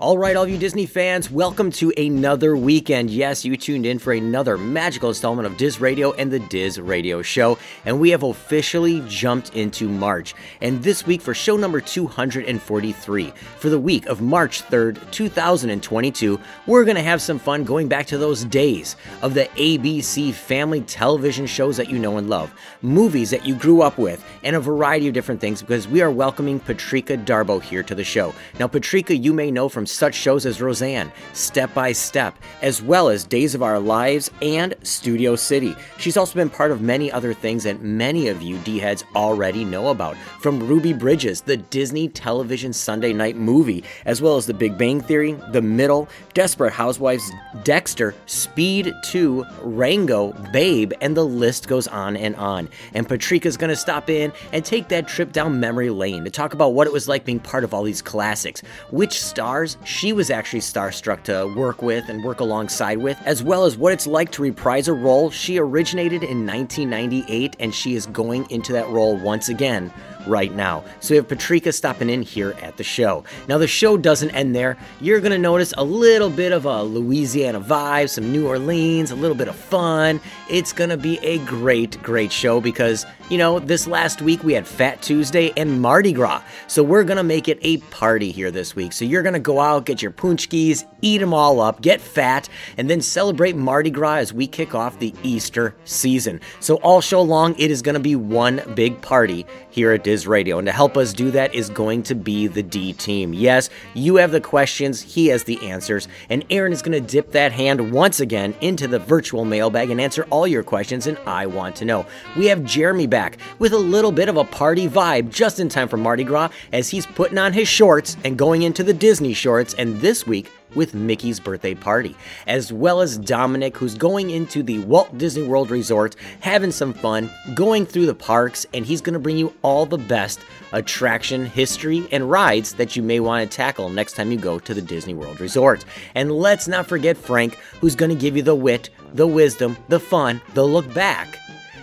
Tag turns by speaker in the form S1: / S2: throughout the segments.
S1: All right, all of you Disney fans, welcome to another weekend. Yes, you tuned in for another magical installment of Diz Radio and the Diz Radio Show, and we have officially jumped into March. And this week, for show number 243, for the week of March 3rd, 2022, we're going to have some fun going back to those days of the ABC family television shows that you know and love, movies that you grew up with, and a variety of different things because we are welcoming Patrika Darbo here to the show. Now, Patrika, you may know from such shows as Roseanne, Step by Step, as well as Days of Our Lives and Studio City. She's also been part of many other things that many of you D heads already know about, from Ruby Bridges, the Disney television Sunday night movie, as well as The Big Bang Theory, The Middle, Desperate Housewives, Dexter, Speed 2, Rango, Babe, and the list goes on and on. And Patrika's gonna stop in and take that trip down memory lane to talk about what it was like being part of all these classics, which stars she was actually starstruck to work with and work alongside with, as well as what it's like to reprise a role she originated in 1998 and she is going into that role once again right now. So we have Patrika stopping in here at the show. Now, the show doesn't end there. You're going to notice a little bit of a Louisiana vibe, some New Orleans, a little bit of fun. It's going to be a great, great show because, you know, this last week we had Fat Tuesday and Mardi Gras. So we're going to make it a party here this week. So you're going to go out, get your paczkis, eat them all up, get fat, and then celebrate Mardi Gras as we kick off the Easter season. So all show long, it is going to be one big party here at Diz Radio. And to help us do that is going to be the D team. Yes, you have the questions, he has the answers, and Aaron is going to dip that hand once again into the virtual mailbag and answer all your questions and I want to know. We have Jeremy back with a little bit of a party vibe just in time for Mardi Gras as he's putting on his shorts and going into the Disney shorts. And this week, with Mickey's birthday party, as well as Dominic, who's going into the Walt Disney World Resort, having some fun, going through the parks, and he's going to bring you all the best attraction, history, and rides that you may want to tackle next time you go to the Disney World Resort. And let's not forget Frank, who's going to give you the wit, the wisdom, the fun, the look back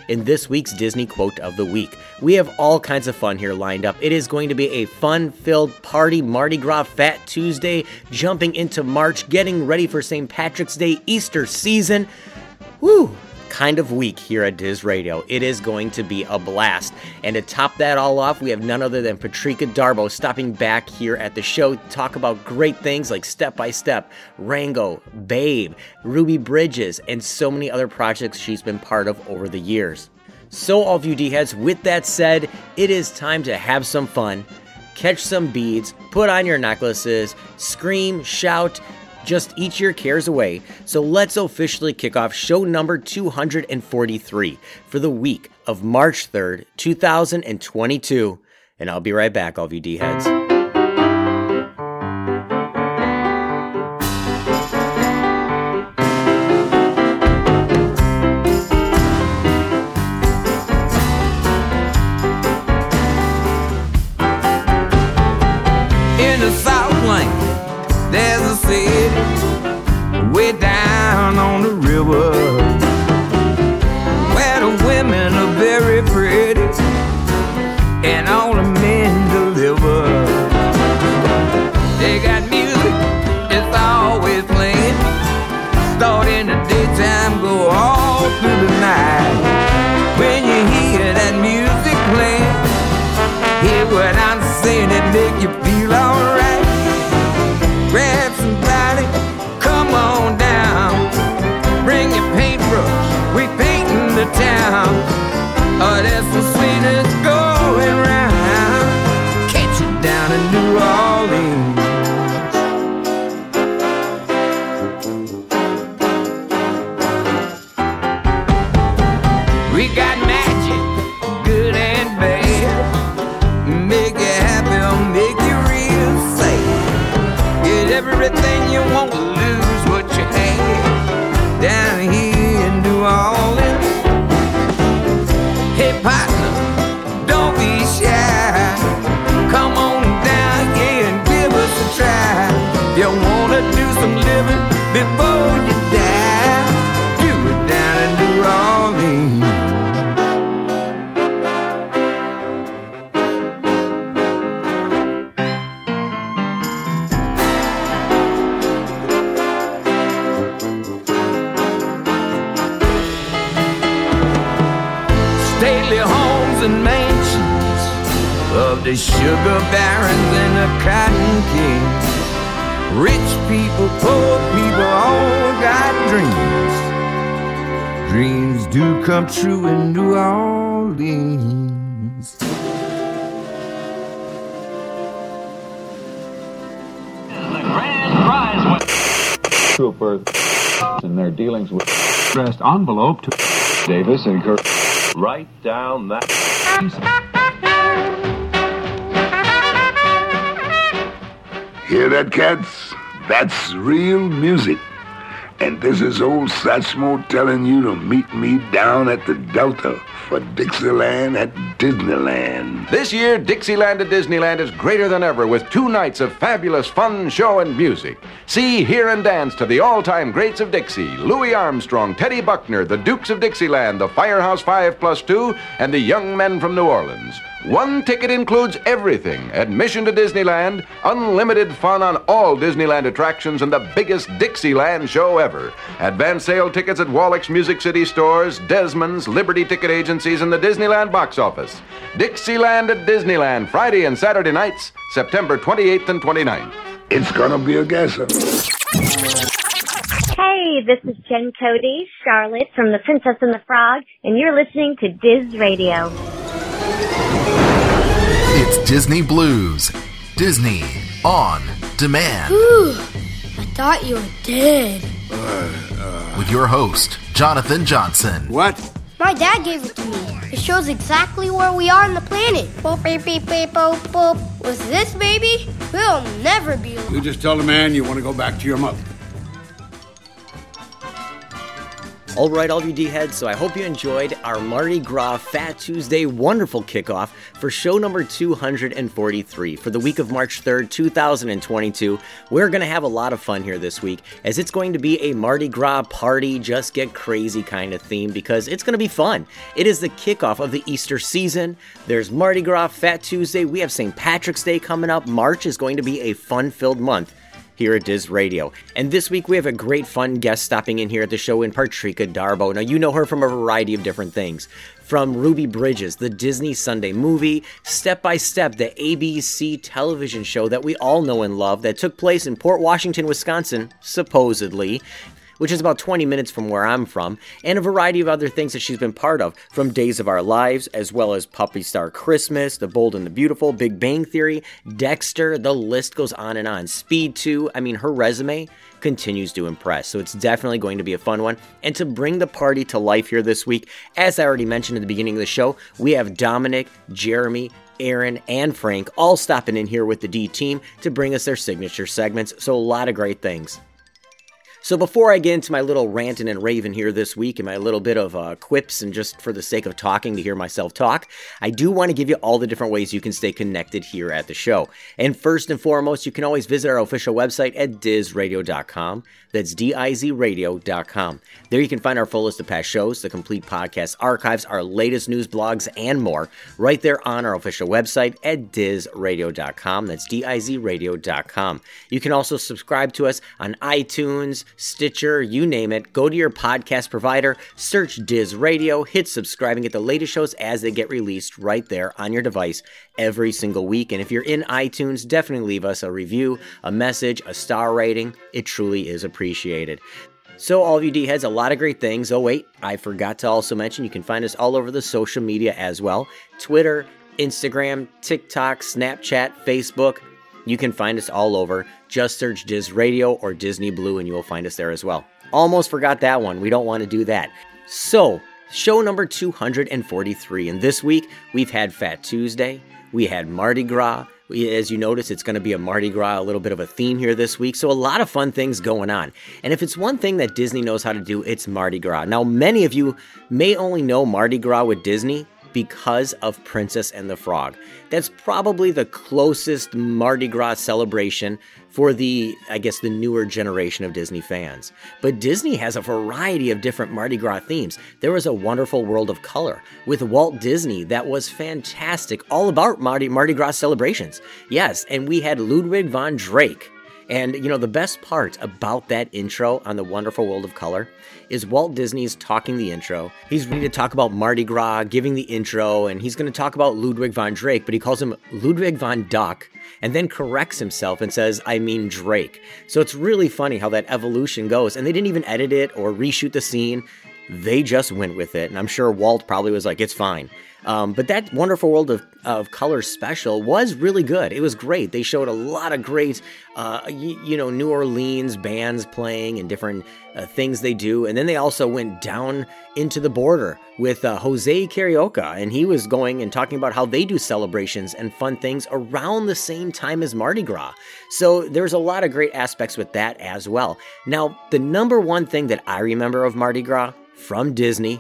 S1: in this week's Disney Quote of the Week. We have all kinds of fun here lined up. It is going to be a fun filled party, Mardi Gras Fat Tuesday, jumping into March, getting ready for St. Patrick's Day Easter season. Woo! Kind of week here at Diz Radio. It is going to be a blast. And to top that all off, we have none other than Patrika Darbo stopping back here at the show to talk about great things like Step by Step, Rango, Babe, Ruby Bridges, and so many other projects she's been part of over the years. So, all of you D heads, with that said, it is time to have some fun, catch some beads, put on your necklaces, scream, shout, just eat your cares away. So, let's officially kick off show number 243 for the week of March 3rd, 2022. And I'll be right back, all of you D heads.
S2: Envelope to Davis and Kirk.
S3: Write down that.
S4: Hear that, cats? That's real music. And this is old Satchmo telling you to meet me down at the Delta for Dixieland at Disneyland.
S5: This year, Dixieland at Disneyland is greater than ever with two nights of fabulous fun, show, and music. See, hear, and dance to the all time greats of Dixie Louis Armstrong, Teddy Buckner, the Dukes of Dixieland, the Firehouse 5 Plus 2, and the Young Men from New Orleans. One ticket includes everything admission to Disneyland, unlimited fun on all Disneyland attractions, and the biggest Dixieland show ever. Advance sale tickets at Wallach's Music City stores, Desmond's, Liberty Ticket Agencies, and the Disneyland box office. Dixieland at Disneyland, Friday and Saturday nights, September 28th and 29th.
S4: It's gonna be a gasser.
S6: Hey, this is Jen Cody, Charlotte from The Princess and the Frog, and you're listening to Diz Radio.
S7: It's Disney Blues. Disney on demand.
S8: Whew, I thought you were dead.
S7: With your host, Jonathan Johnson.
S9: What?
S8: My dad gave it to me. It shows exactly where we are on the planet. Boop, beep, beep, beep, boop, boop. With this baby, we'll never be alone.
S9: You just tell the man you want to go back to your mother.
S1: All right, all you D heads, so I hope you enjoyed our Mardi Gras Fat Tuesday wonderful kickoff for show number 243 for the week of March 3rd, 2022. We're going to have a lot of fun here this week as it's going to be a Mardi Gras party, just get crazy kind of theme because it's going to be fun. It is the kickoff of the Easter season. There's Mardi Gras Fat Tuesday. We have St. Patrick's Day coming up. March is going to be a fun filled month here at Diz Radio. And this week we have a great fun guest stopping in here at the show in Patrika Darbo. Now you know her from a variety of different things. From Ruby Bridges, the Disney Sunday movie, Step by Step, the ABC television show that we all know and love that took place in Port Washington, Wisconsin, supposedly which is about 20 minutes from where I'm from, and a variety of other things that she's been part of, from Days of Our Lives, as well as Puppy Star Christmas, The Bold and the Beautiful, Big Bang Theory, Dexter, the list goes on and on. Speed 2, I mean, her resume continues to impress. So it's definitely going to be a fun one. And to bring the party to life here this week, as I already mentioned at the beginning of the show, we have Dominic, Jeremy, Aaron, and Frank all stopping in here with the D team to bring us their signature segments. So a lot of great things. So before I get into my little ranting and raving here this week and my little bit of uh, quips and just for the sake of talking to hear myself talk, I do want to give you all the different ways you can stay connected here at the show. And first and foremost, you can always visit our official website at dizradio.com. That's D-I-Z radio.com. There you can find our full list of past shows, the complete podcast archives, our latest news blogs, and more right there on our official website at dizradio.com. That's D-I-Z radio.com. You can also subscribe to us on iTunes, Stitcher, you name it. Go to your podcast provider, search Diz Radio, hit subscribe, and get the latest shows as they get released right there on your device every single week. And if you're in iTunes, definitely leave us a review, a message, a star rating. It truly is appreciated. So, all of you D heads, a lot of great things. Oh, wait, I forgot to also mention you can find us all over the social media as well Twitter, Instagram, TikTok, Snapchat, Facebook. You can find us all over. Just search Diz Radio or Disney Blue and you will find us there as well. Almost forgot that one. We don't want to do that. So, show number 243. And this week, we've had Fat Tuesday, we had Mardi Gras. As you notice, it's going to be a Mardi Gras, a little bit of a theme here this week. So, a lot of fun things going on. And if it's one thing that Disney knows how to do, it's Mardi Gras. Now, many of you may only know Mardi Gras with Disney because of Princess and the Frog. That's probably the closest Mardi Gras celebration for the, I guess, the newer generation of Disney fans. But Disney has a variety of different Mardi Gras themes. There was a wonderful world of color with Walt Disney that was fantastic, all about Mardi, Mardi Gras celebrations. Yes, and we had Ludwig von Drake. And, you know, the best part about that intro on the Wonderful World of Color is Walt Disney's talking the intro. He's ready to talk about Mardi Gras, giving the intro, and he's going to talk about Ludwig von Drake, but he calls him Ludwig von Duck and then corrects himself and says, I mean Drake. So it's really funny how that evolution goes. And they didn't even edit it or reshoot the scene. They just went with it. And I'm sure Walt probably was like, it's fine. Um, but that Wonderful World of, of Color special was really good. It was great. They showed a lot of great, uh, you, you know, New Orleans bands playing and different uh, things they do. And then they also went down into the border with uh, Jose Carioca, and he was going and talking about how they do celebrations and fun things around the same time as Mardi Gras. So there's a lot of great aspects with that as well. Now, the number one thing that I remember of Mardi Gras from Disney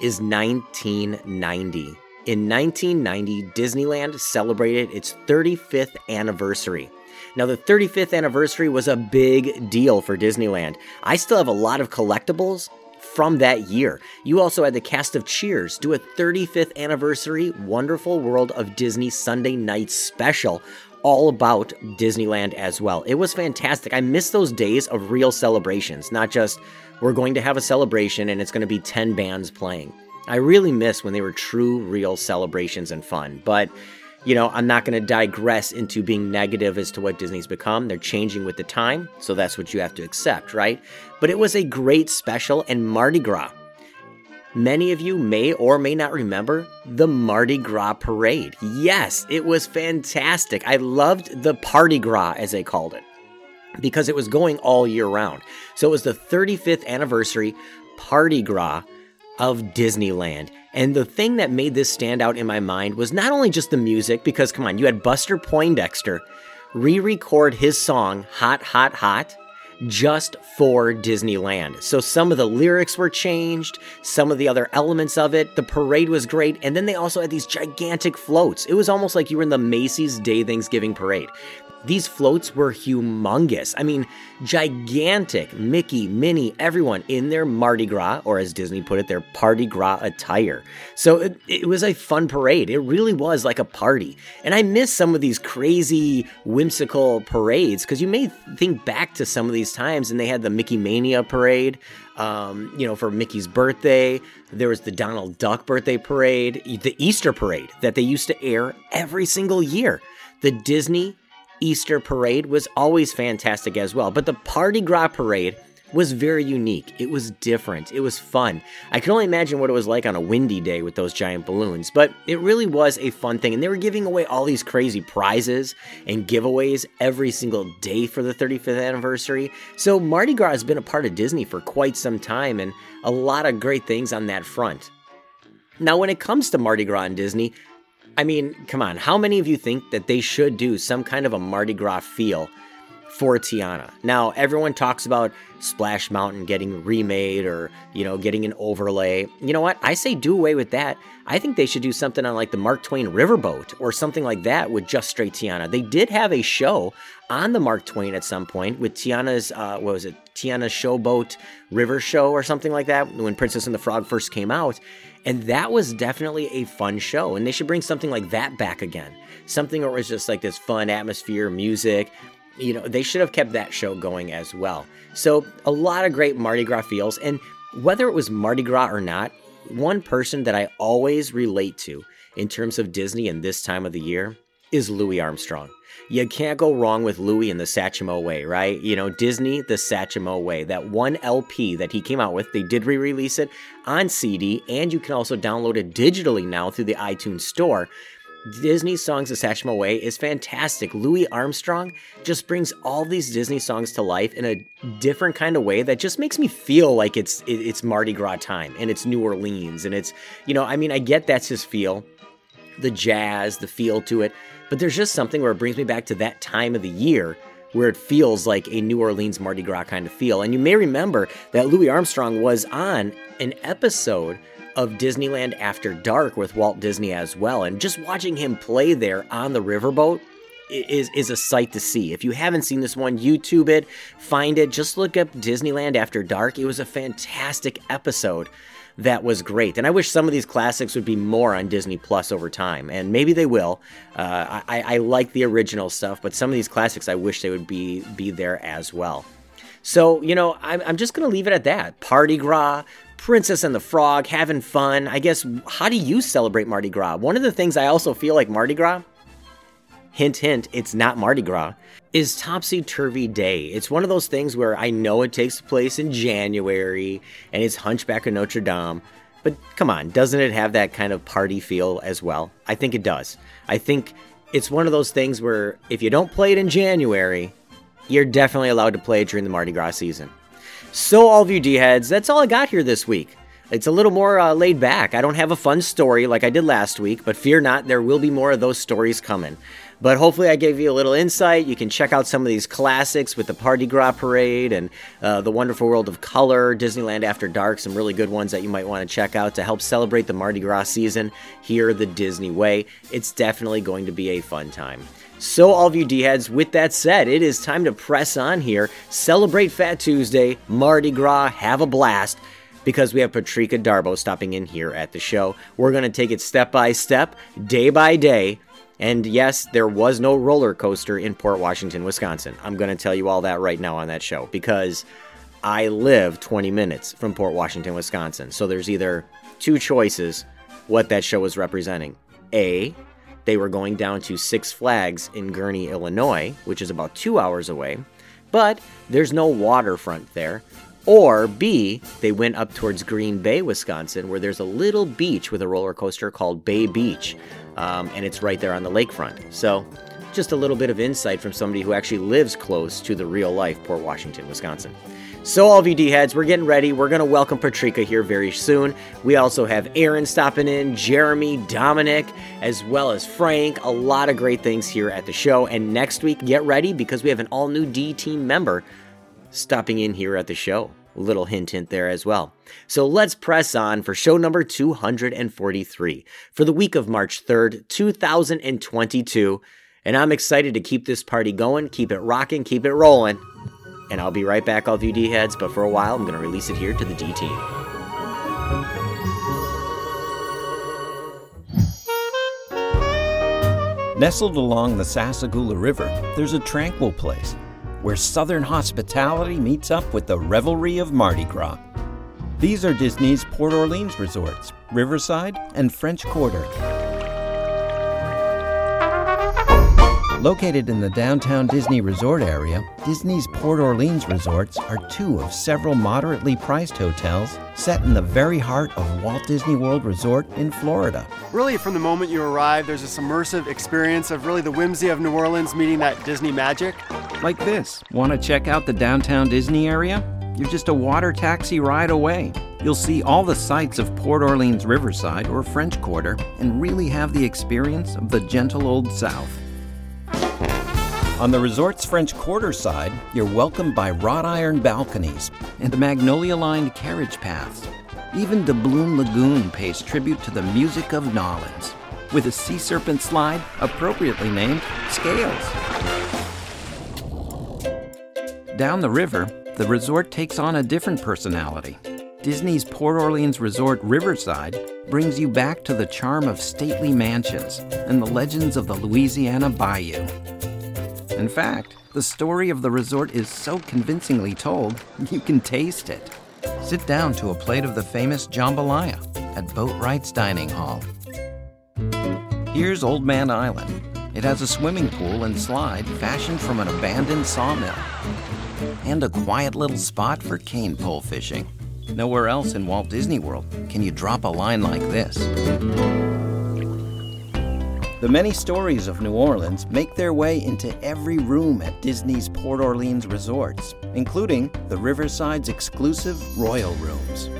S1: is 1990. In 1990, Disneyland celebrated its 35th anniversary. Now, the 35th anniversary was a big deal for Disneyland. I still have a lot of collectibles from that year. You also had the cast of Cheers do a 35th anniversary Wonderful World of Disney Sunday night special all about Disneyland as well. It was fantastic. I miss those days of real celebrations, not just we're going to have a celebration and it's going to be 10 bands playing. I really miss when they were true, real celebrations and fun. But, you know, I'm not going to digress into being negative as to what Disney's become. They're changing with the time, so that's what you have to accept, right? But it was a great special and Mardi Gras. Many of you may or may not remember the Mardi Gras parade. Yes, it was fantastic. I loved the Party Gras, as they called it because it was going all year round. So it was the 35th anniversary Party Gras of Disneyland. And the thing that made this stand out in my mind was not only just the music, because come on, you had Buster Poindexter re record his song Hot, Hot, Hot just for Disneyland. So some of the lyrics were changed, some of the other elements of it. The parade was great, and then they also had these gigantic floats. It was almost like you were in the Macy's Day Thanksgiving parade. These floats were humongous. I mean, gigantic. Mickey, Minnie, everyone in their Mardi Gras, or as Disney put it, their Party Gras attire. So it, it, was a fun parade. It really was like a party. And I miss some of these crazy, whimsical parades because you may think back to some of these times and they had the Mickey Mania parade. Um, you know, for Mickey's birthday. There was the Donald Duck birthday parade, the Easter parade that they used to air every single year. The Disney Easter parade was always fantastic as well, but the Party Gras parade was very unique. It was different. It was fun. I can only imagine what it was like on a windy day with those giant balloons, but it really was a fun thing. And they were giving away all these crazy prizes and giveaways every single day for the 35th anniversary. So Mardi Gras has been a part of Disney for quite some time and a lot of great things on that front. Now, when it comes to Mardi Gras and Disney, I mean, come on, how many of you think that they should do some kind of a Mardi Gras feel for Tiana? Now, everyone talks about Splash Mountain getting remade or, you know, getting an overlay. You know what? I say do away with that. I think they should do something on like the Mark Twain Riverboat or something like that with just straight Tiana. They did have a show on the Mark Twain at some point with Tiana's, uh, what was it? Tiana's Showboat River Show or something like that when Princess and the Frog first came out. And that was definitely a fun show. And they should bring something like that back again. Something where it was just like this fun atmosphere, music. You know, they should have kept that show going as well. So, a lot of great Mardi Gras feels. And whether it was Mardi Gras or not, one person that I always relate to in terms of Disney and this time of the year is Louis Armstrong you can't go wrong with Louis and the Satchmo Way, right? You know, Disney, the Satchmo Way. That one LP that he came out with, they did re release it on CD, and you can also download it digitally now through the iTunes Store. Disney Songs of Satchmo Way is fantastic. Louis Armstrong just brings all these Disney songs to life in a different kind of way that just makes me feel like it's it's Mardi Gras time and it's New Orleans and it's you know I mean I get that's his feel, the jazz, the feel to it, but there's just something where it brings me back to that time of the year where it feels like a New Orleans Mardi Gras kind of feel. And you may remember that Louis Armstrong was on an episode of Disneyland After Dark with Walt Disney as well. And just watching him play there on the riverboat is is a sight to see. If you haven't seen this one, YouTube it, find it, just look up Disneyland After Dark. It was a fantastic episode that was great. And I wish some of these classics would be more on Disney Plus over time, and maybe they will. Uh, I, I like the original stuff, but some of these classics I wish they would be be there as well. So you know, I'm, I'm just gonna leave it at that. Party Gras, Princess and the Frog, having fun. I guess, how do you celebrate Mardi Gras? One of the things I also feel like Mardi Gras, hint, hint, it's not Mardi Gras, is Topsy Turvy Day. It's one of those things where I know it takes place in January and it's Hunchback of Notre Dame. But come on, doesn't it have that kind of party feel as well? I think it does. I think it's one of those things where if you don't play it in January, you're definitely allowed to play it during the Mardi Gras season. So, all of you D heads, that's all I got here this week. It's a little more uh, laid back. I don't have a fun story like I did last week, but fear not, there will be more of those stories coming. But hopefully, I gave you a little insight. You can check out some of these classics with the Party Gras Parade and uh, The Wonderful World of Color, Disneyland After Dark, some really good ones that you might want to check out to help celebrate the Mardi Gras season here the Disney way. It's definitely going to be a fun time. So, all of you D heads, with that said, it is time to press on here, celebrate Fat Tuesday, Mardi Gras, have a blast, because we have Patrika Darbo stopping in here at the show. We're going to take it step by step, day by day. And yes, there was no roller coaster in Port Washington, Wisconsin. I'm going to tell you all that right now on that show because I live 20 minutes from Port Washington, Wisconsin. So there's either two choices what that show was representing. A, they were going down to Six Flags in Gurnee, Illinois, which is about two hours away, but there's no waterfront there. Or B, they went up towards Green Bay, Wisconsin, where there's a little beach with a roller coaster called Bay Beach, um, and it's right there on the lakefront. So, just a little bit of insight from somebody who actually lives close to the real life Port Washington, Wisconsin. So, all of you D heads, we're getting ready. We're going to welcome Patrika here very soon. We also have Aaron stopping in, Jeremy, Dominic, as well as Frank. A lot of great things here at the show. And next week, get ready because we have an all new D team member stopping in here at the show. Little hint, hint there as well. So let's press on for show number 243 for the week of March 3rd, 2022. And I'm excited to keep this party going, keep it rocking, keep it rolling. And I'll be right back, all of you D heads, but for a while, I'm going to release it here to the D team.
S10: Nestled along the Sassagoula River, there's a tranquil place where Southern hospitality meets up with the revelry of Mardi Gras. These are Disney's Port Orleans resorts, Riverside and French Quarter. Located in the downtown Disney Resort area, Disney's Port Orleans resorts are two of several moderately priced hotels set in the very heart of Walt Disney World Resort in Florida.
S11: Really, from the moment you arrive, there's this immersive experience of really the whimsy of New Orleans meeting that Disney magic.
S10: Like this. Want to check out the downtown Disney area? You're just a water taxi ride away. You'll see all the sights of Port Orleans Riverside or French Quarter and really have the experience of the gentle old South. On the resort's French Quarter side, you're welcomed by wrought iron balconies and magnolia lined carriage paths. Even Doubloon Lagoon pays tribute to the music of Nolans, with a sea serpent slide appropriately named Scales. Down the river, the resort takes on a different personality. Disney's Port Orleans Resort Riverside brings you back to the charm of stately mansions and the legends of the Louisiana Bayou. In fact, the story of the resort is so convincingly told, you can taste it. Sit down to a plate of the famous jambalaya at Boatwright's Dining Hall. Here's Old Man Island. It has a swimming pool and slide fashioned from an abandoned sawmill, and a quiet little spot for cane pole fishing. Nowhere else in Walt Disney World can you drop a line like this. The many stories of New Orleans make their way into every room at Disney's Port Orleans resorts, including the Riverside's exclusive Royal Rooms.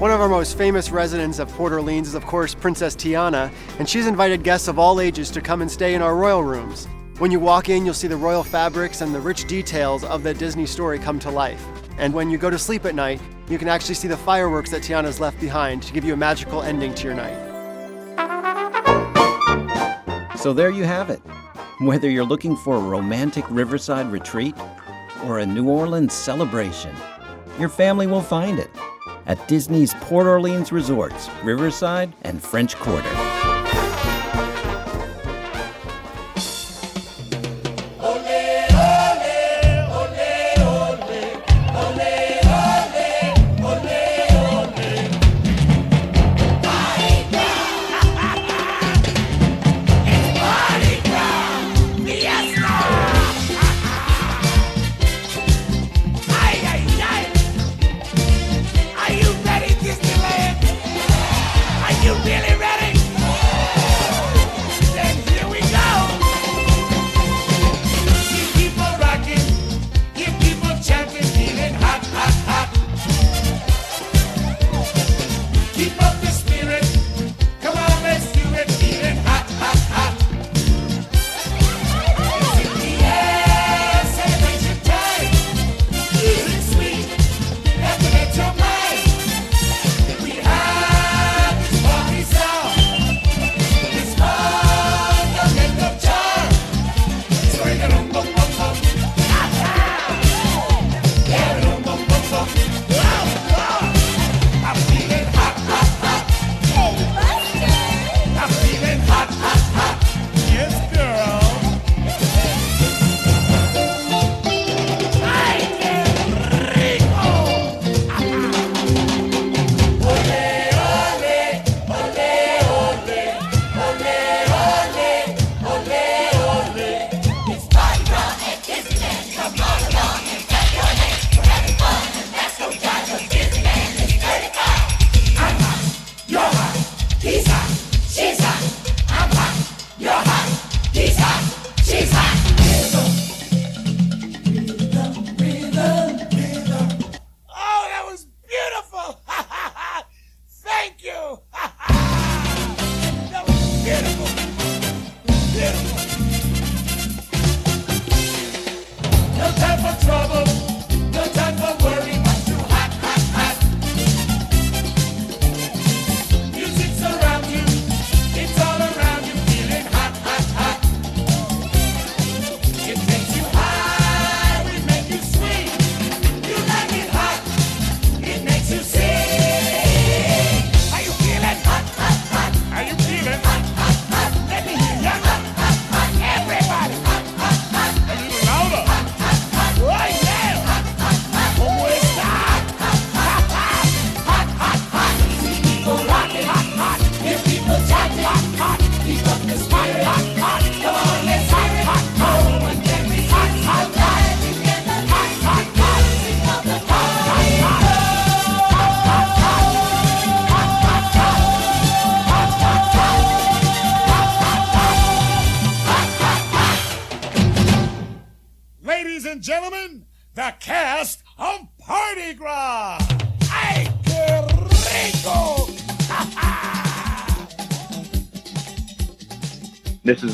S11: One of our most famous residents of Port Orleans is, of course, Princess Tiana, and she's invited guests of all ages to come and stay in our royal rooms. When you walk in, you'll see the royal fabrics and the rich details of the Disney story come to life. And when you go to sleep at night, you can actually see the fireworks that Tiana's left behind to give you a magical ending to your night.
S10: So there you have it. Whether you're looking for a romantic riverside retreat or a New Orleans celebration, your family will find it at Disney's Port Orleans resorts, Riverside and French Quarter.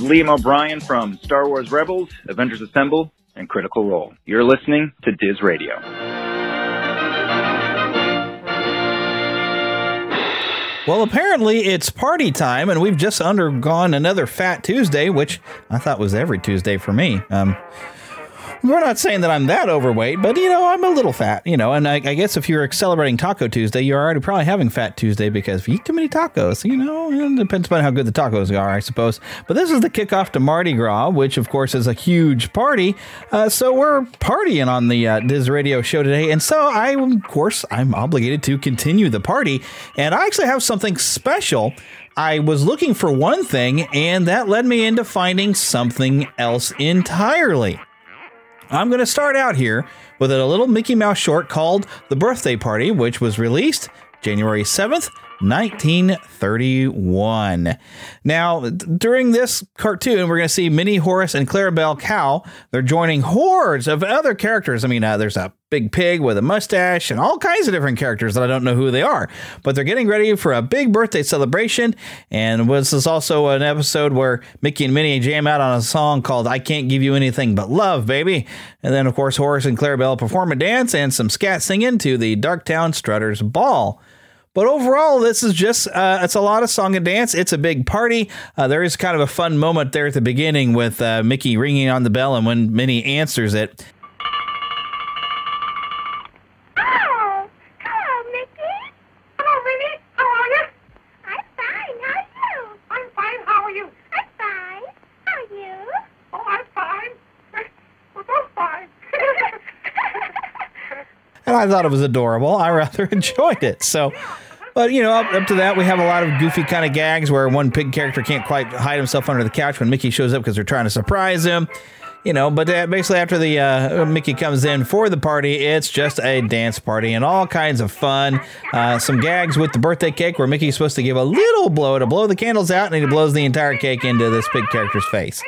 S12: Liam O'Brien from Star Wars Rebels, Avengers Assemble, and Critical Role. You're listening to Diz Radio.
S13: Well, apparently it's party time, and we've just undergone another Fat Tuesday, which I thought was every Tuesday for me. Um, we're not saying that I'm that overweight, but you know, I'm a little fat, you know. And I, I guess if you're celebrating Taco Tuesday, you're already probably having Fat Tuesday because if you eat too many tacos, you know, it depends upon how good the tacos are, I suppose. But this is the kickoff to Mardi Gras, which of course is a huge party. Uh, so we're partying on the uh, Diz Radio show today, and so I, of course, I'm obligated to continue the party, and I actually have something special. I was looking for one thing, and that led me into finding something else entirely. I'm going to start out here with a little Mickey Mouse short called The Birthday Party, which was released January 7th, 1931. Now, during this cartoon, we're going to see Minnie, Horace, and Clarabelle Cow. They're joining hordes of other characters. I mean, uh, there's a big pig with a mustache and all kinds of different characters that I don't know who they are. But they're getting ready for a big birthday celebration. And this is also an episode where Mickey and Minnie jam out on a song called I Can't Give You Anything But Love, Baby. And then, of course, Horace and Clarabelle perform a dance and some scat singing to the Darktown Strutters Ball. But overall, this is just, uh, it's a lot of song and dance. It's a big party. Uh, there is kind of a fun moment there at the beginning with uh, Mickey ringing on the bell, and when Minnie answers it,
S14: Hello. Hello, Mickey. Hello, Minnie. How are you? I'm fine. How are you? I'm fine. How are you? I'm fine. How are you? Oh, I'm fine. We're both fine.
S13: and I thought it was adorable. I rather enjoyed it. So, but you know, up, up to that, we have a lot of goofy kind of gags where one pig character can't quite hide himself under the couch when Mickey shows up because they're trying to surprise him. You know, but uh, basically after the uh, Mickey comes in for the party, it's just a dance party and all kinds of fun. Uh, some gags with the birthday cake where Mickey's supposed to give a little blow to blow the candles out, and he blows the entire cake into this pig character's face.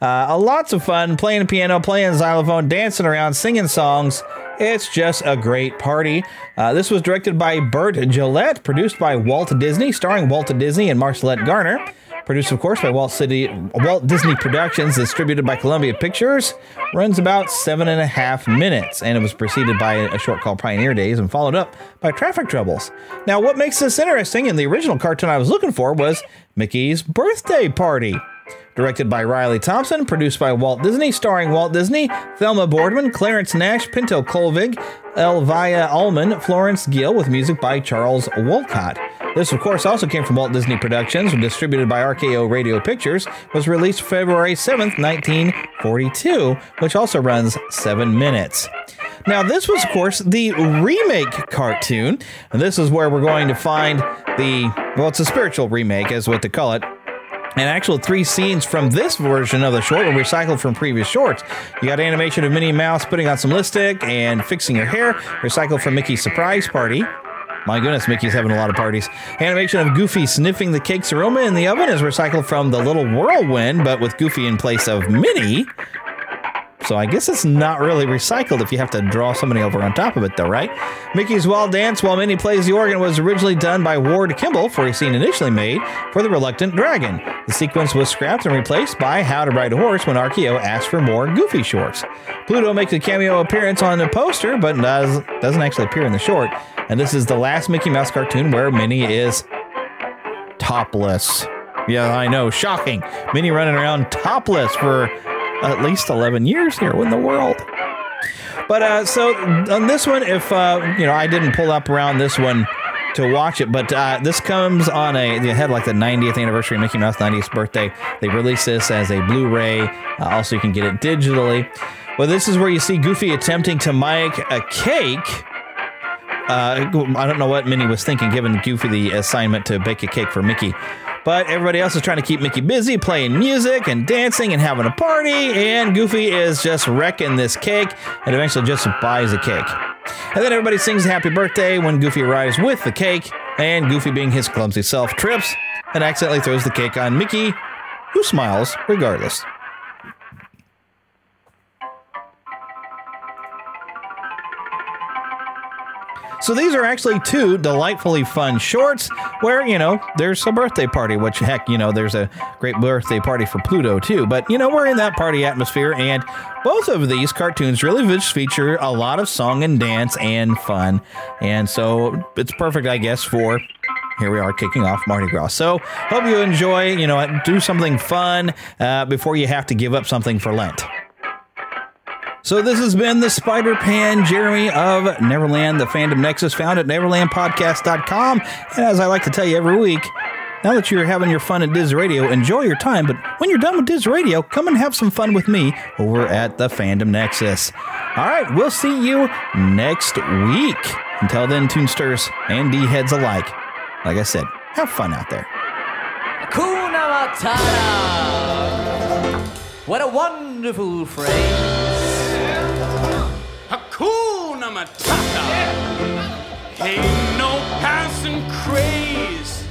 S13: Uh, lots of fun playing piano, playing xylophone, dancing around, singing songs. It's just a great party. Uh, this was directed by Burt Gillett, produced by Walt Disney, starring Walt Disney and Marcellite Garner. Produced, of course, by Walt, City, Walt Disney Productions, distributed by Columbia Pictures. Runs about seven and a half minutes, and it was preceded by a short called Pioneer Days and followed up by Traffic Troubles. Now, what makes this interesting, and the original cartoon I was looking for was Mickey's Birthday Party. Directed by Riley Thomson, produced by Walt Disney, starring Walt Disney, Thelma Boardman, Clarence Nash, Pinto Colvig, Elvia Allman, Florence Gill, with music by Charles Wolcott. This, of course, also came from Walt Disney Productions, distributed by RKO Radio Pictures, was released February 7th, 1942, which also runs seven minutes. Now, this was, of course, the remake cartoon, and this is where we're going to find the, well, it's a spiritual remake, as what they call it, and actual three scenes from this version of the short were recycled from previous shorts. You got animation of Minnie Mouse putting on some lipstick and fixing her hair, recycled from Mickey's surprise party. My goodness, Mickey's having a lot of parties. Animation of Goofy sniffing the cake's aroma in the oven is recycled from the Little Whirlwind, but with Goofy in place of Minnie. So I guess it's not really recycled if you have to draw somebody over on top of it, though, right? Mickey's Wild Dance while Minnie plays the organ was originally done by Ward Kimball for a scene initially made for The Reluctant Dragon. The sequence was scrapped and replaced by How to Ride a Horse when RKO asked for more Goofy shorts. Pluto makes a cameo appearance on the poster, but does, doesn't actually appear in the short. And this is the last Mickey Mouse cartoon where Minnie is topless. Yeah, I know, shocking. Minnie running around topless for at least 11 years here in the world. But uh, so on this one, if uh, you know, I didn't pull up around this one to watch it, but uh, this comes on a they had like the 90th anniversary of Mickey Mouse 90th birthday. They released this as a Blu-ray. Uh, also, you can get it digitally. Well, this is where you see Goofy attempting to make a cake. Uh, I don't know what Minnie was thinking, giving Goofy the assignment to bake a cake for Mickey. But everybody else is trying to keep Mickey busy, playing music and dancing and having a party. And Goofy is just wrecking this cake and eventually just buys a cake. And then everybody sings happy birthday when Goofy arrives with the cake. And Goofy, being his clumsy self, trips and accidentally throws the cake on Mickey, who smiles regardless. So these are actually two delightfully fun shorts where, you know, there's a birthday party, which heck, you know, there's a great birthday party for Pluto too. But, you know, we're in that party atmosphere and both of these cartoons really feature a lot of song and dance and fun. And so it's perfect, I guess, for here we are kicking off Mardi Gras. So hope you enjoy, you know, do something fun uh, before you have to give up something for Lent. So this has been the Spider Pan Jeremy of Neverland, the fandom nexus found at neverlandpodcast.com. And as I like to tell you every week, now that you're having your fun at Diz Radio, enjoy your time. But when you're done with Diz Radio, come and have some fun with me over at the Fandom Nexus. All right, we'll see you next week. Until then, Toonsters and D heads alike. Like I said, have fun out there.
S15: Hakuna Matata. What a wonderful phrase.
S9: Hakuna Matata. Ain't no passing craze.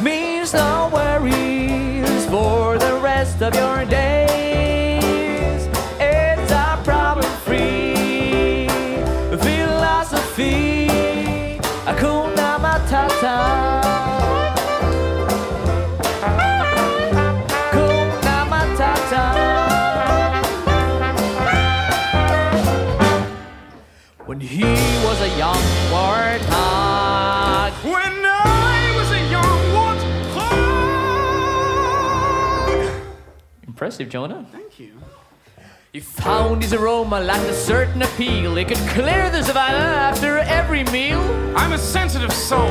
S15: means no worries for the rest of your days. Impressive, Jonah.
S9: Thank you.
S15: He found his aroma lacked a certain appeal. He could clear the savannah after every meal.
S14: I'm a sensitive soul,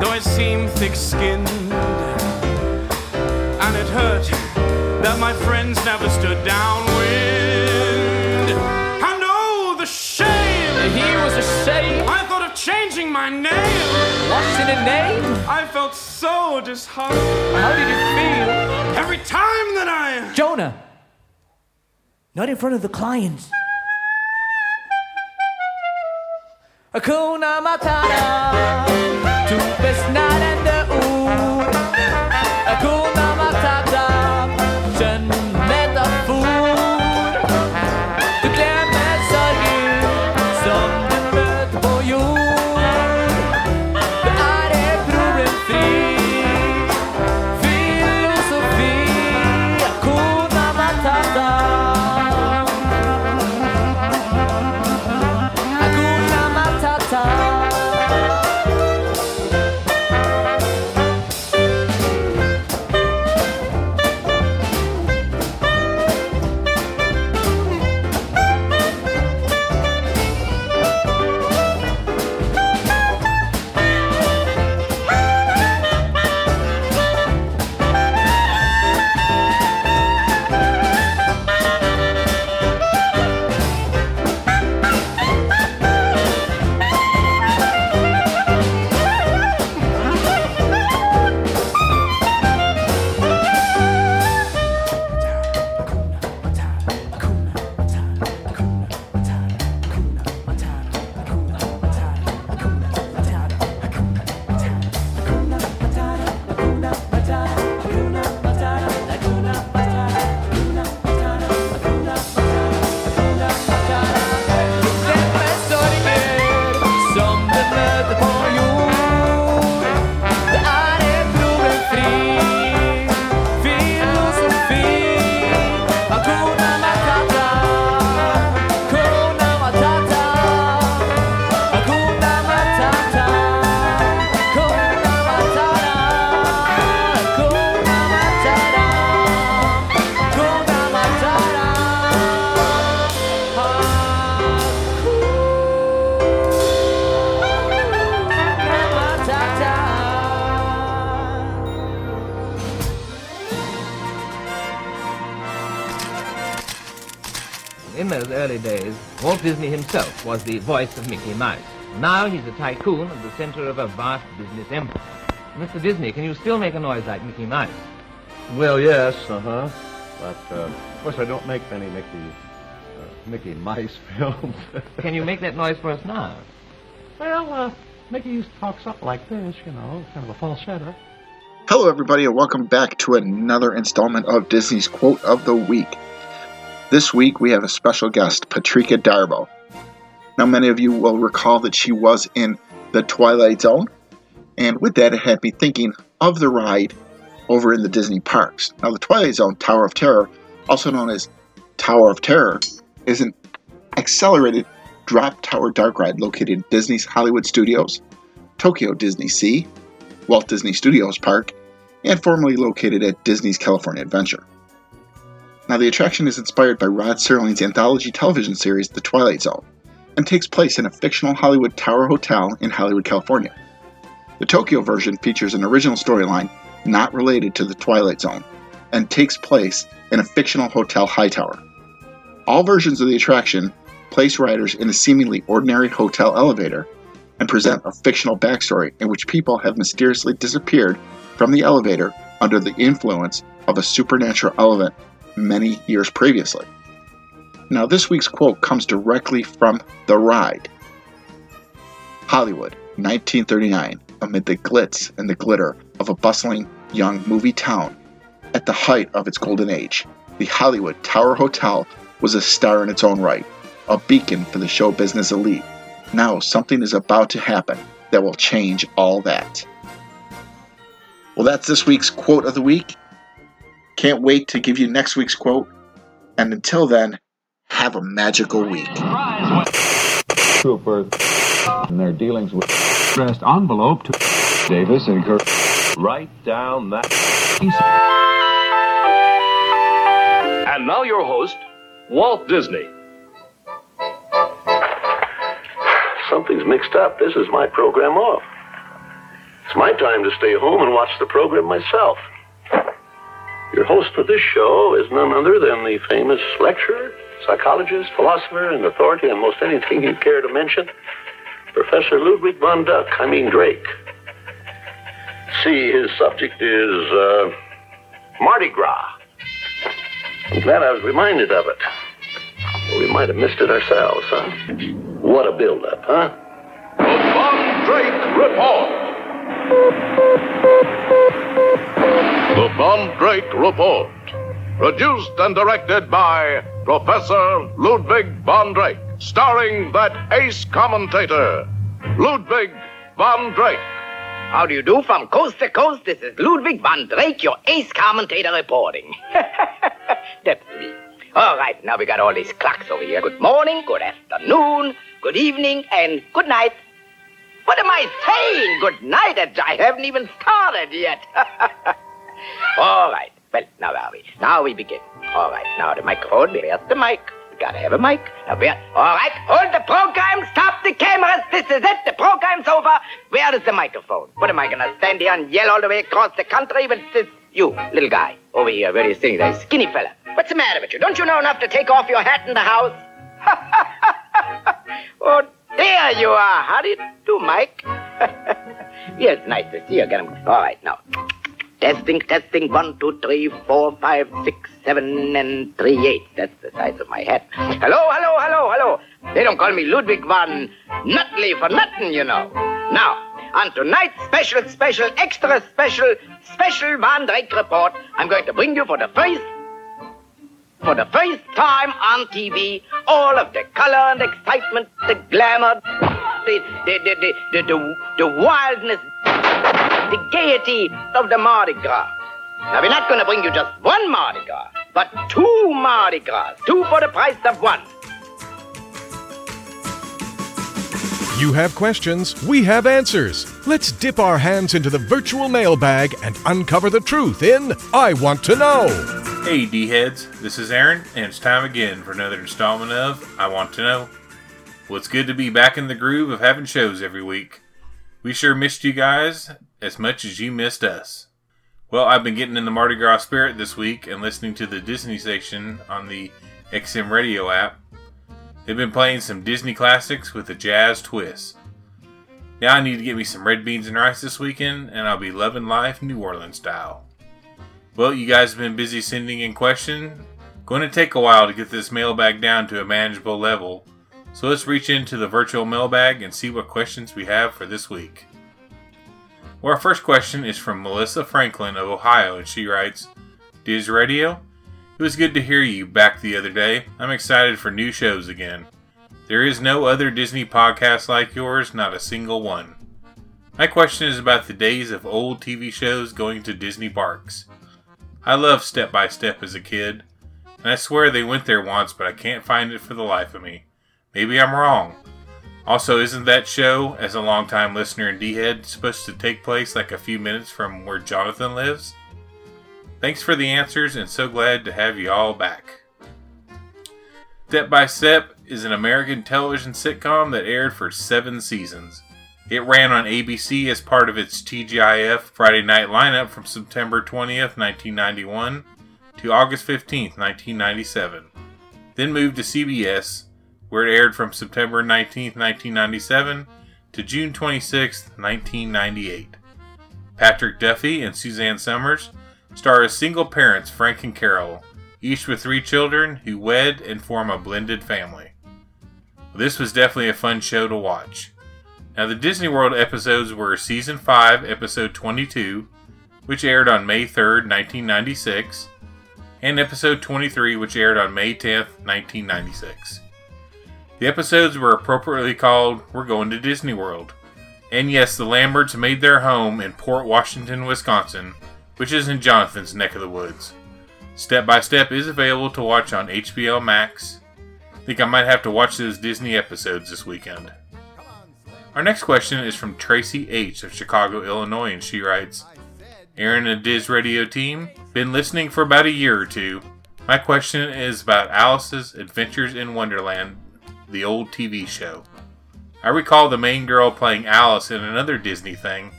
S14: though I seem thick skinned. And it hurt that my friends never stood downwind. And oh, the shame!
S15: He was ashamed.
S14: I thought of changing my name.
S15: In a name?
S14: I felt so disheartened.
S15: How did you feel?
S14: Every time that I.
S15: Jonah! Not in front of the clients. Hakuna Matata, tu bist närende
S16: was the voice of Mickey Mouse. Now he's a tycoon at the center of a vast business empire. Mr. Disney, can you still make a noise like Mickey Mouse?
S3: Well, yes, uh-huh. But, uh, of course, I don't make many Mickey, uh, Mickey Mice films.
S16: Can you make that noise for us now?
S3: well, uh, Mickey used to talk something like this, you know, kind of a falsetto.
S17: Hello, everybody, and welcome back to another installment of Disney's Quote of the Week. This week we have a special guest, Patrika Darbo. Now, many of you will recall that she was in The Twilight Zone, and with that, it had me thinking of the ride over in the Disney parks. Now, the Twilight Zone Tower of Terror, also known as Tower of Terror, is an accelerated drop tower dark ride located in Disney's Hollywood Studios, Tokyo Disney Sea, Walt Disney Studios Park, and formerly located at Disney's California Adventure. Now, the attraction is inspired by Rod Serling's anthology television series, The Twilight Zone, and takes place in a fictional Hollywood Tower Hotel in Hollywood, California. The Tokyo version features an original storyline not related to The Twilight Zone and takes place in a fictional Hotel Hightower. All versions of the attraction place riders in a seemingly ordinary hotel elevator and present a fictional backstory in which people have mysteriously disappeared from the elevator under the influence of a supernatural element many years previously. Now, this week's quote comes directly from The Ride. Hollywood, 1939. amid the glitz and the glitter of a bustling young movie town. At the height of its golden age, the Hollywood Tower Hotel was a star in its own right, a beacon for the show business elite. Now something is about to happen that will change all that. Well, that's this week's quote of the week. Can't wait to give you next week's quote. And until then, have a magical week.
S2: Trooper in their dealings with addressed envelope to Davis and Kirk.
S18: Write down that. And now your host, Walt Disney.
S19: Something's mixed up. This is my program off. It's my time to stay home and watch the program myself. Your host for this show is none other than the famous lecturer, psychologist, philosopher, and authority on most anything you care to mention, Professor Ludwig von Duck, I mean Drake. See, his subject is uh, Mardi Gras. I'm glad I was reminded of it. We might have missed it ourselves, huh? What a build-up, huh?
S18: Von Drake Report. The Von Drake Report. Produced and directed by Professor Ludwig von Drake. Starring that ace commentator, Ludwig von Drake.
S20: How do you do from coast to coast? This is Ludwig von Drake, your ace commentator reporting. That's me. All right, now we got all these clocks over here. Good morning, good afternoon, good evening, and good night. What am I saying? Good night. I haven't even started yet. all right. Well, now are we? Now we begin. All right. Now the microphone. Where's the mic? We gotta have a mic. Now where? All right. Hold the program. Stop the cameras. This is it. The program's over. Where is the microphone? What am I gonna stand here and yell all the way across the country with this? You, little guy, over here. Where you sitting there? Skinny fella. What's the matter with you? Don't you know enough to take off your hat in the house? oh, there you are. How do you do, Mike? yes, nice to see you again. All right, now. Testing, testing. One, two, three, four, five, six, seven, and three, eight. That's the size of my hat. Hello, hello, hello, hello. They don't call me Ludwig von Nutley for nothing, you know. Now, on tonight's special, special, extra special, special Von Drake report, I'm going to bring you for the first for the first time on TV, all of the color and excitement, the glamour, the, the, the, the, the, the, the wildness, the gaiety of the Mardi Gras. Now, we're not going to bring you just one Mardi Gras, but two Mardi Gras, two for the price of one.
S21: You have questions, we have answers. Let's dip our hands into the virtual mailbag and uncover the truth in I Want to Know.
S22: Hey, D heads, this is Aaron, and it's time again for another installment of I Want to Know. Well, it's good to be back in the groove of having shows every week. We sure missed you guys as much as you missed us. Well, I've been getting in the Mardi Gras spirit this week and listening to the Disney station on the XM radio app. They've been playing some Disney classics with a jazz twist. Now I need to get me some red beans and rice this weekend, and I'll be loving life New Orleans style. Well, you guys have been busy sending in questions. Going to take a while to get this mailbag down to a manageable level, so let's reach into the virtual mailbag and see what questions we have for this week. Well, our first question is from Melissa Franklin of Ohio, and she writes Diz Radio, it was good to hear you back the other day. I'm excited for new shows again. There is no other Disney podcast like yours, not a single one. My question is about the days of old TV shows going to Disney parks. I loved Step by Step as a kid, and I swear they went there once, but I can't find it for the life of me. Maybe I'm wrong. Also, isn't that show, as a longtime listener in D Head, supposed to take place like a few minutes from where Jonathan lives? Thanks for the answers, and so glad to have you all back. Step by Step is an American television sitcom that aired for seven seasons. It ran on ABC as part of its TGIF Friday night lineup from September 20th, 1991 to August 15th, 1997. Then moved to CBS, where it aired from September 19th, 1997 to June 26th, 1998. Patrick Duffy and Suzanne Somers star as single parents Frank and Carol, each with three children who wed and form a blended family. This was definitely a fun show to watch. Now, the Disney World episodes were Season 5, Episode 22, which aired on May 3rd, 1996, and Episode 23, which aired on May 10th, 1996. The episodes were appropriately called We're Going to Disney World. And yes, the Lamberts made their home in Port Washington, Wisconsin, which is in Jonathan's neck of the woods. Step by Step is available to watch on HBO Max. Think I might have to watch those Disney episodes this weekend. Our next question is from Tracy H. of Chicago, Illinois, and she writes Aaron and Diz Radio team, been listening for about a year or two. My question is about Alice's Adventures in Wonderland, the old TV show. I recall the main girl playing Alice in another Disney thing.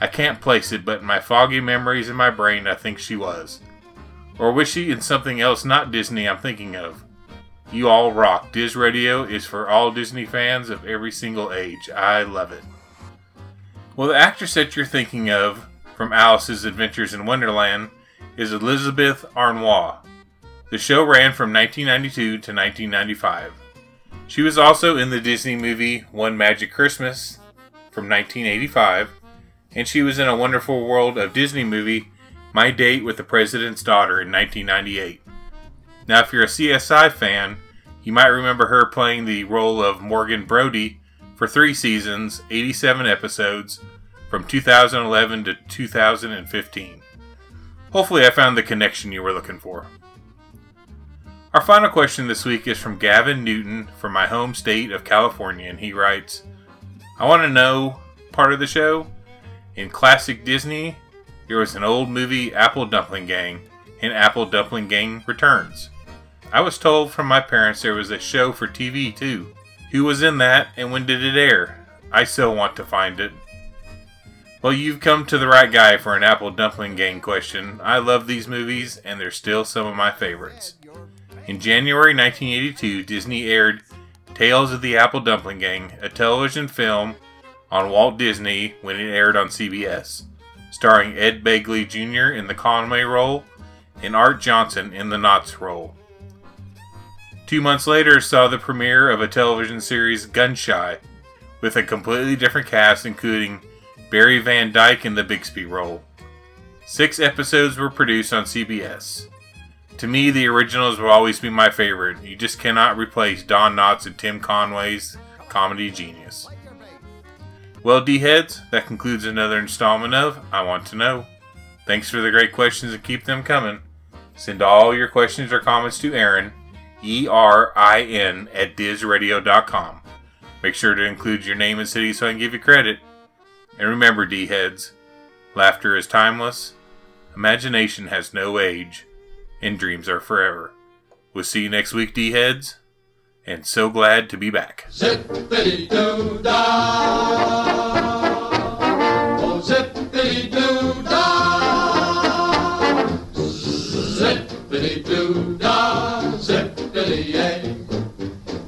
S22: I can't place it, but in my foggy memories in my brain, I think she was. Or was she in something else not Disney I'm thinking of? You all rock. Diz Radio is for all Disney fans of every single age. I love it. Well, the actress that you're thinking of from Alice's Adventures in Wonderland is Elisabeth Harnois. The show ran from 1992 to 1995. She was also in the Disney movie One Magic Christmas from 1985, and she was in a Wonderful World of Disney movie My Date with the President's Daughter in 1998. Now, if you're a CSI fan, you might remember her playing the role of Morgan Brody for three seasons, 87 episodes, from 2011 to 2015. Hopefully, I found the connection you were looking for. Our final question this week is from Gavin Newton from my home state of California, and he writes I want to know part of the show. In classic Disney, there was an old movie, Apple Dumpling Gang, and Apple Dumpling Gang Returns. I was told from my parents there was a show for TV too. Who was in that and when did it air? I still want to find it. Well, you've come to the right guy for an Apple Dumpling Gang question. I love these movies and they're still some of my favorites. In January 1982, Disney aired Tales of the Apple Dumpling Gang, a television film on Walt Disney when it aired on CBS, starring Ed Begley Jr. in the Conway role and Arte Johnson in the Knotts role. Two months later saw the premiere of a television series Gunshy, with a completely different cast including Barry Van Dyke in the Bixby role. Six episodes were produced on CBS. To me, the originals will always be my favorite. You just cannot replace Don Knotts and Tim Conway's comedy genius. Well, D heads, that concludes another installment of I Want to Know. Thanks for the great questions and keep them coming. Send all your questions or comments to Aaron, E R I N, at DizRadio.com. Make sure to include your name and city so I can give you credit. And remember, D heads, laughter is timeless, imagination has no age, and dreams are forever. We'll see you next week, D heads, and so glad to be back.
S14: Oh, dah. Zippity yay.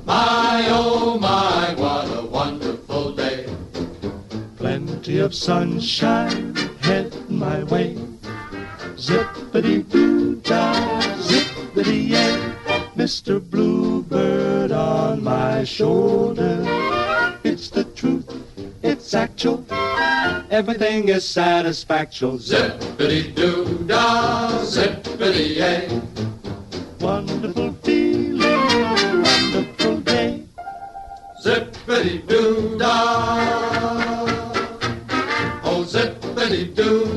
S14: My oh my, what a wonderful day.
S23: Plenty of sunshine heading my way. Zippity doo dah, zippity yay. Mr. Bluebird on my shoulder. It's the truth, it's actual. Everything is satisfactual.
S14: Zippity doo dah. Zippity yay.
S23: Wonderful feeling, wonderful day.
S14: Zippity doo dah. Oh, zippity doo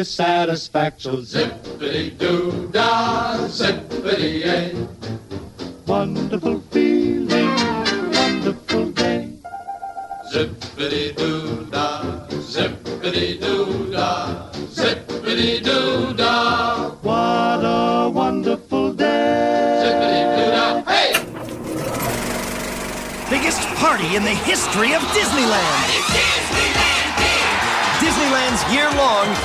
S23: Everything is satisfactual. Zippity doo dah, eh? zippity yay. Wonderful feeling, wonderful day. Zippity doo dah, zippity doo dah, zippity doo dah. What a wonderful day. Zippity doo dah, hey!
S24: Biggest party in the history of Disneyland. Disneyland's year-long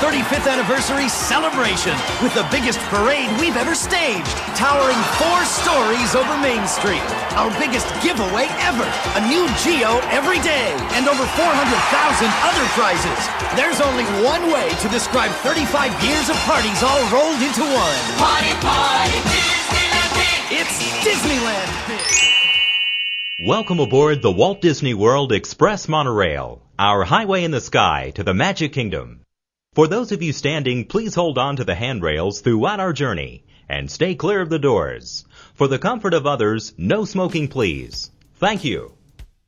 S24: 35th anniversary celebration with the biggest parade we've ever staged, towering four stories over Main Street. Our biggest giveaway ever, a new Geo every day, and over 400,000 other prizes. There's only one way to describe 35 years of parties all rolled into one.
S14: Party, party, Disneyland big.
S24: It's Disneyland big.
S25: Welcome aboard the Walt Disney World Express Monorail, our highway in the sky to the Magic Kingdom. For those of you standing, please hold on to the handrails throughout our journey and stay clear of the doors. For the comfort of others, no smoking please. Thank you.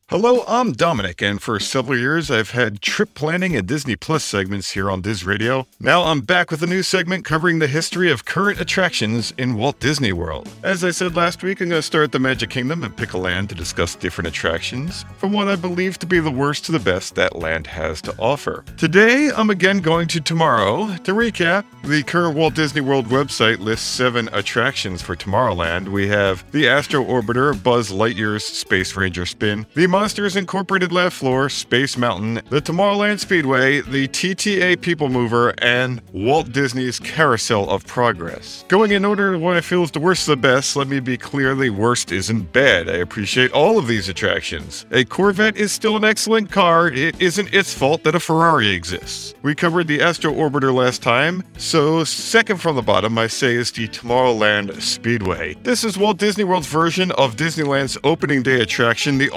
S26: Hello, I'm Dominic, and for several years I've had trip planning and Disney Plus segments here on Diz Radio. Now I'm back with a new segment covering the history of current attractions in Walt Disney World. As I said last week, I'm going to start at the Magic Kingdom and pick a land to discuss different attractions from what I believe to be the worst to the best that land has to offer. Today, I'm again going to Tomorrow. To recap, the current Walt Disney World website lists seven attractions for Tomorrowland. We have the Astro Orbiter, Buzz Lightyear's Space Ranger Spin, the Monsters Incorporated Laugh Floor, Space Mountain, the Tomorrowland Speedway, the TTA People Mover, and Walt Disney's Carousel of Progress. Going in order of what I feel is the worst of the best, let me be clear the worst isn't bad. I appreciate all of these attractions. A Corvette is still an excellent car, it isn't its fault that a Ferrari exists. We covered the Astro Orbiter last time, so second from the bottom, I say is the Tomorrowland Speedway. This is Walt Disney World's version of Disneyland's opening day attraction, the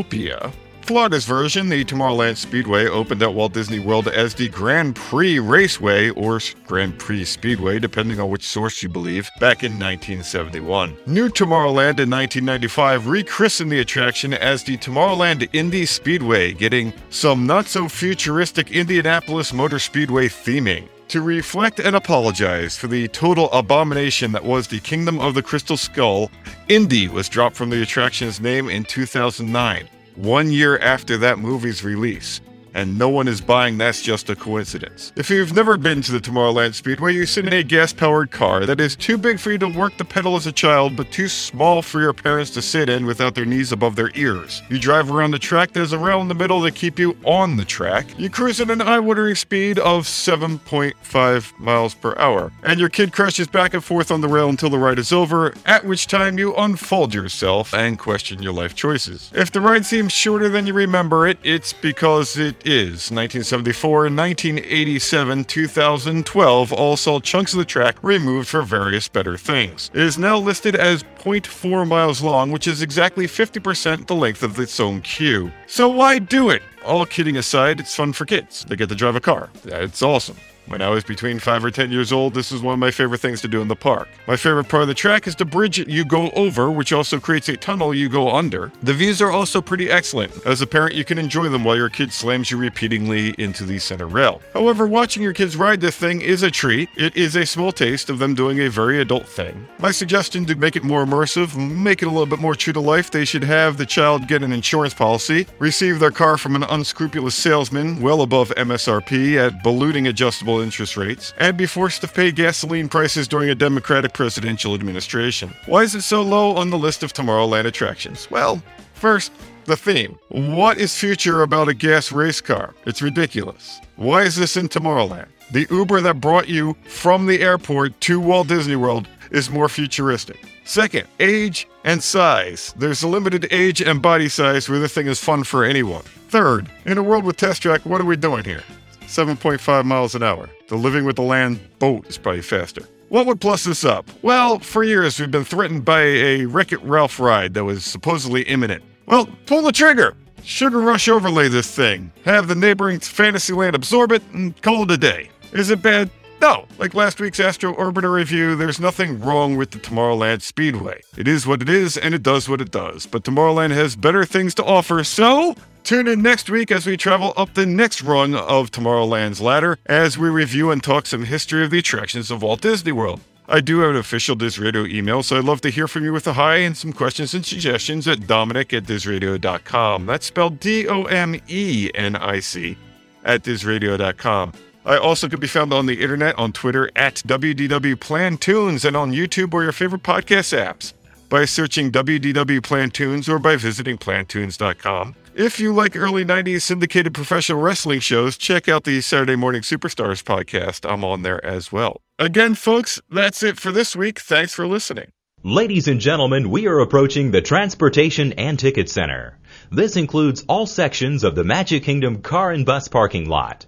S26: Autopia. Florida's version, the Tomorrowland Speedway, opened at Walt Disney World as the Grand Prix Raceway or Grand Prix Speedway, depending on which source you believe, back in 1971. New Tomorrowland in 1995 rechristened the attraction as the Tomorrowland Indy Speedway, getting some not so futuristic Indianapolis Motor Speedway theming. To reflect and apologize for the total abomination that was the Kingdom of the Crystal Skull, Indy was dropped from the attraction's name in 2009, one year after that movie's release. And no one is buying that's just a coincidence. If you've never been to the Tomorrowland Speedway, you sit in a gas powered car that is too big for you to work the pedal as a child, but too small for your parents to sit in without their knees above their ears. You drive around the track, there's a rail in the middle to keep you on the track. You cruise at an eye watering speed of 7.5 miles per hour. And your kid crashes back and forth on the rail until the ride is over, at which time you unfold yourself and question your life choices. If the ride seems shorter than you remember it, it's because it is. 1974, 1987, 2012 all saw chunks of the track removed for various better things. It is now listed as 0.4 miles long, which is exactly 50% the length of its own queue. So why do it? All kidding aside, it's fun for kids. They get to drive a car. It's awesome. When I was between 5 or 10 years old, this was one of my favorite things to do in the park. My favorite part of the track is the bridge you go over, which also creates a tunnel you go under. The views are also pretty excellent. As a parent, you can enjoy them while your kid slams you repeatedly into the center rail. However, watching your kids ride this thing is a treat. It is a small taste of them doing a very adult thing. My suggestion to make it more immersive, make it a little bit more true to life, they should have the child get an insurance policy, receive their car from an unscrupulous salesman well above MSRP at ballooning adjustable interest rates, and be forced to pay gasoline prices during a Democratic presidential administration. Why is it so low on the list of Tomorrowland attractions? Well, first, the theme. What is future about a gas race car? It's ridiculous. Why is this in Tomorrowland? The Uber that brought you from the airport to Walt Disney World is more futuristic. Second, age and size. There's a limited age and body size where the thing is fun for anyone. Third, in a world with Test Track, what are we doing here? 7.5 miles an hour. The living with the land boat is probably faster. What would plus this up? Well, for years we've been threatened by a Wreck It Ralph ride that was supposedly imminent. Well, pull the trigger! Sugar Rush overlay this thing, have the neighboring Fantasyland absorb it, and call it a day. Is it bad? No. Like last week's Astro Orbiter review, there's nothing wrong with the Tomorrowland Speedway. It is what it is, and it does what it does. But Tomorrowland has better things to offer, so tune in next week as we travel up the next rung of Tomorrowland's ladder as we review and talk some history of the attractions of Walt Disney World. I do have an official Diz Radio email, so I'd love to hear from you with a hi and some questions and suggestions at dominic at dizradio.com. That's spelled D O M E N I C at dizradio.com. I also could be found on the internet on Twitter at WDW Plantoons and on YouTube or your favorite podcast apps by searching WDW Plantoons or by visiting plantoons.com. If you like early 90s syndicated professional wrestling shows, check out the Saturday Morning Superstars podcast. I'm on there as well. Again, folks, that's it for this week. Thanks for listening.
S25: Ladies and gentlemen, we are approaching the Transportation and Ticket Center. This includes all sections of the Magic Kingdom car and bus parking lot.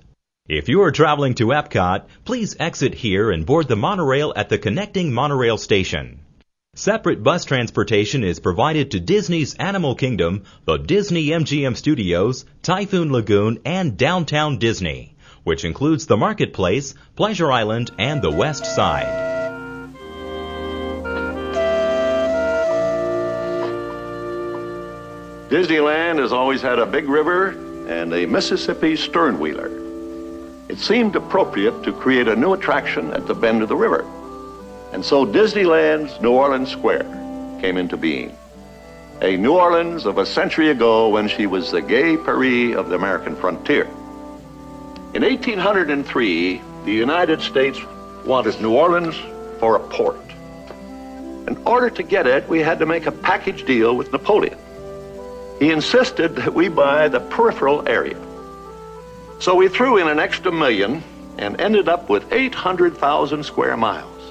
S25: If you are traveling to Epcot, please exit here and board the monorail at the connecting monorail station. Separate bus transportation is provided to Disney's Animal Kingdom, the Disney MGM Studios, Typhoon Lagoon, and Downtown Disney, which includes the Marketplace, Pleasure Island, and the West Side.
S19: Disneyland has always had a big river and a Mississippi sternwheeler. It seemed appropriate to create a new attraction at the bend of the river. And so Disneyland's New Orleans Square came into being. A New Orleans of a century ago when she was the gay Paris of the American frontier. In 1803, the United States wanted New Orleans for a port. In order to get it, we had to make a package deal with Napoleon. He insisted that we buy the peripheral area. So we threw in an extra million and ended up with 800,000 square miles.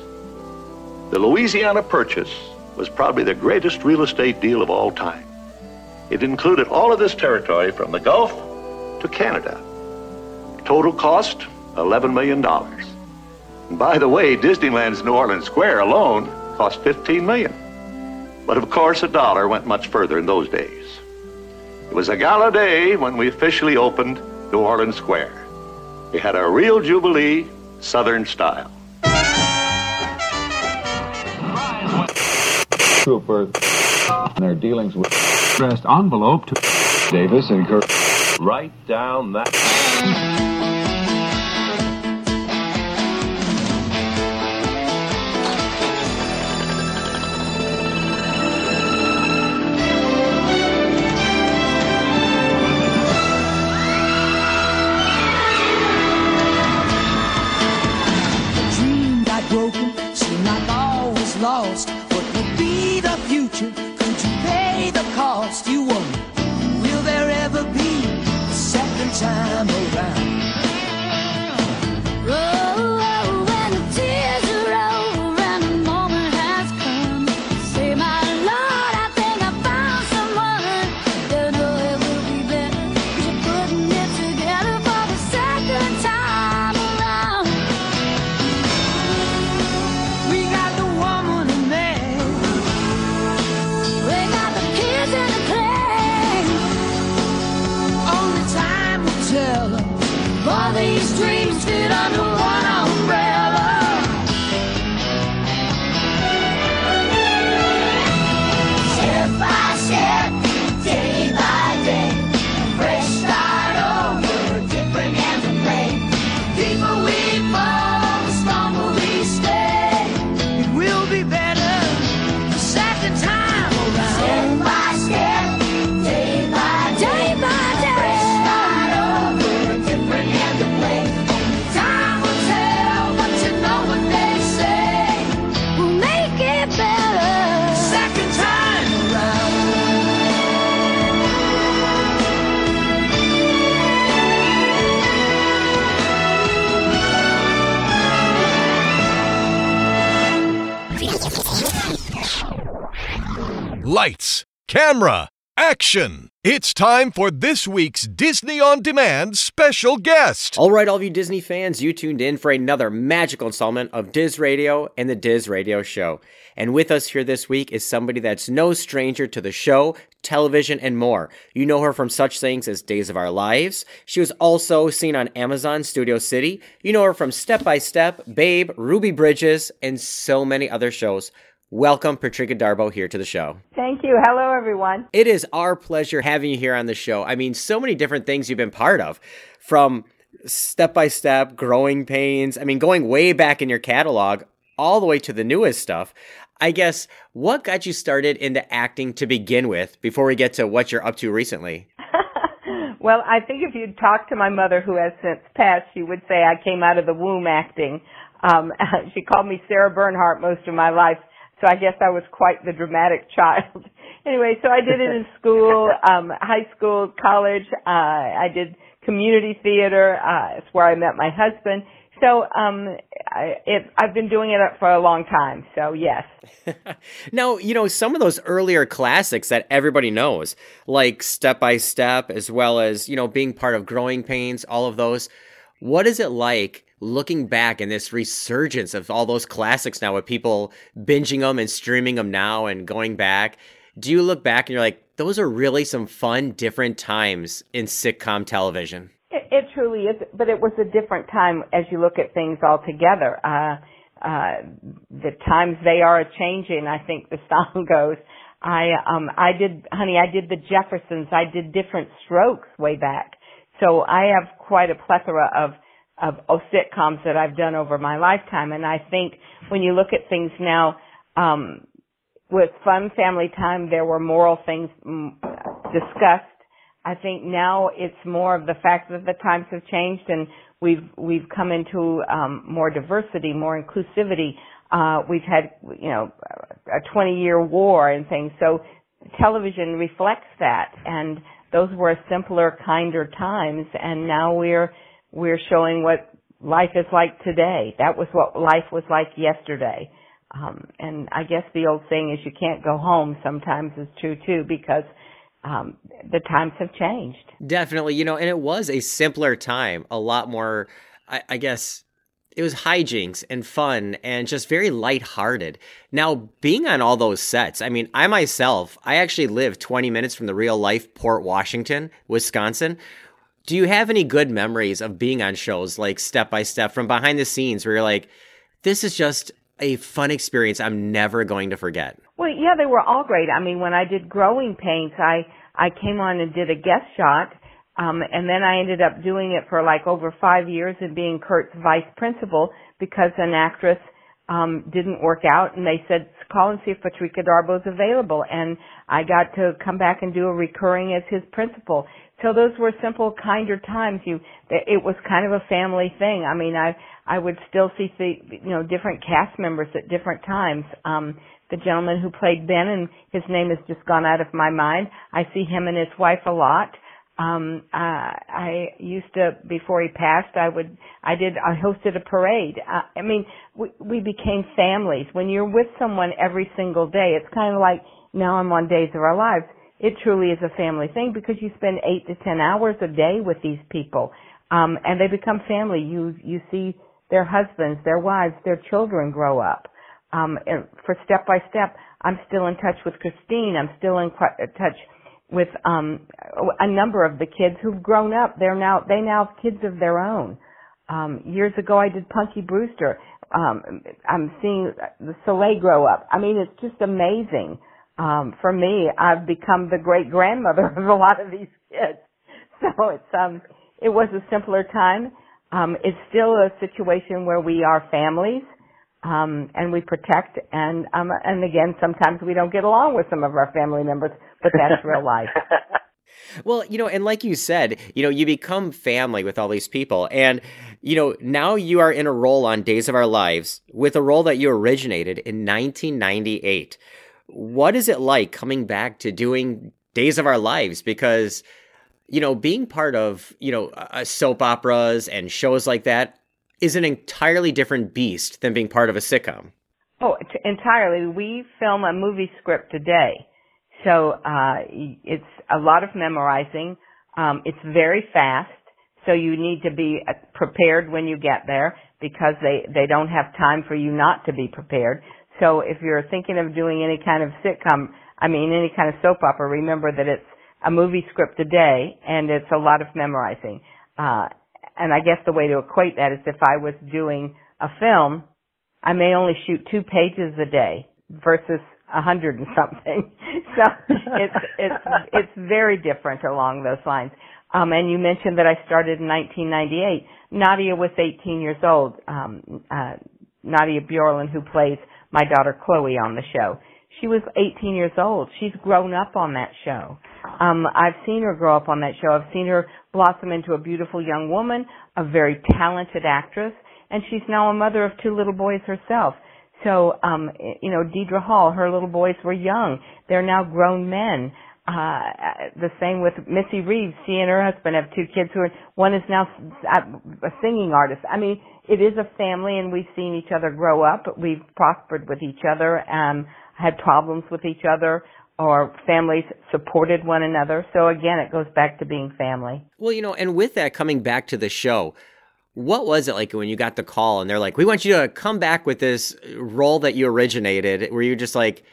S19: The Louisiana Purchase was probably the greatest real estate deal of all time. It included all of this territory from the Gulf to Canada. Total cost, $11 million. And by the way, Disneyland's New Orleans Square alone cost $15 million. But of course, a dollar went much further in those days. It was a gala day when we officially opened New Orleans Square. We had a real jubilee, Southern style.
S2: Trooper their dealings with addressed envelope to Davis and Kirk.
S18: Write down that.
S21: Action! It's time for this week's Disney On Demand special guest.
S1: All right, all of you Disney fans, you tuned in for another magical installment of Diz Radio and the Diz Radio Show. And with us here this week is somebody that's no stranger to the show, television, and more. You know her from such things as Days of Our Lives. She was also seen on Amazon Studio City. You know her from Step by Step, Babe, Ruby Bridges, and so many other shows. Welcome, Patricia Darbo, here to the show.
S27: Thank you. Hello, everyone.
S1: It is our pleasure having you here on the show. I mean, so many different things you've been part of from step by step, growing pains. I mean, going way back in your catalog, all the way to the newest stuff. I guess what got you started into acting to begin with before we get to what you're up to recently?
S27: Well, I think if you'd talked to my mother, who has since passed, she would say I came out of the womb acting. Um, she called me Sarah Bernhardt most of my life, so I guess I was quite the dramatic child. anyway, so I did it in school, um, high school, college. Uh, I did community theater. Uh, it's where I met my husband. So um, I, it, I've been doing it for a long time. So yes.
S1: Now, you know, some of those earlier classics that everybody knows, like Step by Step, as well as, you know, being part of Growing Pains, all of those. What is it like looking back and this resurgence of all those classics now with people binging them and streaming them now and going back? Do you look back and you're like, those are really some fun, different times in sitcom television?
S27: It, it truly is, but it was a different time as you look at things altogether. Uh, uh, the times they are changing, I think the song goes. I, um, I did, honey, I did the Jeffersons. I did different strokes way back. So I have quite a plethora of, of, of sitcoms that I've done over my lifetime. And I think when you look at things now, um, with fun family time, there were moral things mm, discussed. I think now it's more of the fact that the times have changed and we've we've come into um, more diversity, more inclusivity. Uh, we've had you know a 20 year war and things, so television reflects that. And those were simpler, kinder times, and now we're we're showing what life is like today. That was what life was like yesterday. Um, and I guess the old saying is you can't go home sometimes is true too because um, the times have changed.
S1: Definitely, you know, and it was a simpler time, a lot more, I, I guess, it was hijinks and fun and just very lighthearted. Now, being on all those sets, I mean, I myself, I actually live 20 minutes from the real life Port Washington, Wisconsin. Do you have any good memories of being on shows like Step by Step from behind the scenes where you're like, this is just a fun experience I'm never going to forget?
S27: Well, yeah, they were all great. I mean, when I did Growing Pains, I I came on and did a guest shot, um, and then I ended up doing it for like over five years and being Kurt's vice principal because an actress um, didn't work out, and they said call and see if Patricia is available, and I got to come back and do a recurring as his principal. So those were simple, kinder times. You, it was kind of a family thing. I mean, I I would still see the you know different cast members at different times. Um, the gentleman who played Ben, and his name has just gone out of my mind. I see him and his wife a lot. Um, uh, I used to before he passed. I would I did I hosted a parade. Uh, I mean, we we became families. When you're with someone every single day, it's kind of like now I'm on Days of Our Lives. It truly is a family thing because you spend eight to ten hours a day with these people, um, and they become family. You you see their husbands, their wives, their children grow up. Um, and for step by step, I'm still in touch with Christine. I'm still in touch with um, a number of the kids who've grown up. They're now they now have kids of their own. Um, years ago, I did Punky Brewster. Um, I'm seeing the Soleil grow up. I mean, it's just amazing. Um, for me, I've become the great grandmother of a lot of these kids. So it's um, it was a simpler time. Um, it's still a situation where we are families, um, and we protect, and um, and again, sometimes we don't get along with some of our family members, but that's real life.
S1: Well, you know, and like you said, you know, you become family with all these people. And, you know, now you are in a role on Days of Our Lives with a role that you originated in 1998. What is it like coming back to doing Days of Our Lives? Because, you know, being part of, you know, uh, soap operas and shows like that is an entirely different beast than being part of a sitcom.
S27: Oh, entirely. We film a movie script a day. So uh, it's a lot of memorizing. Um, it's very fast, so you need to be uh, prepared when you get there because they they don't have time for you not to be prepared. So if you're thinking of doing any kind of sitcom, I mean any kind of soap opera, remember that it's a movie script a day and it's a lot of memorizing. Uh, and I guess the way to equate that is if I was doing a film, I may only shoot two pages a day versus a hundred and something. So it's it's it's very different along those lines. Um, and you mentioned that I started in 1998. Nadia was 18 years old. Um, uh, Nadia Bjorlin, who plays my daughter Chloe on the show, she was 18 years old. She's grown up on that show. Um, I've seen her grow up on that show. I've seen her blossom into a beautiful young woman, a very talented actress, and she's now a mother of two little boys herself. So, um, you know, Deidre Hall, her little boys were young. They're now grown men. Uh, the same with Missy Reeves. She and her husband have two kids who are, one is now a singing artist. I mean, it is a family and we've seen each other grow up. We've prospered with each other, um, had problems with each other or families supported one another. So again, it goes back to being family.
S28: Well, you know, and with that coming back to the show, what was it like when you got the call and they're like, "We want you to come back with this role that you originated"? Were you just like,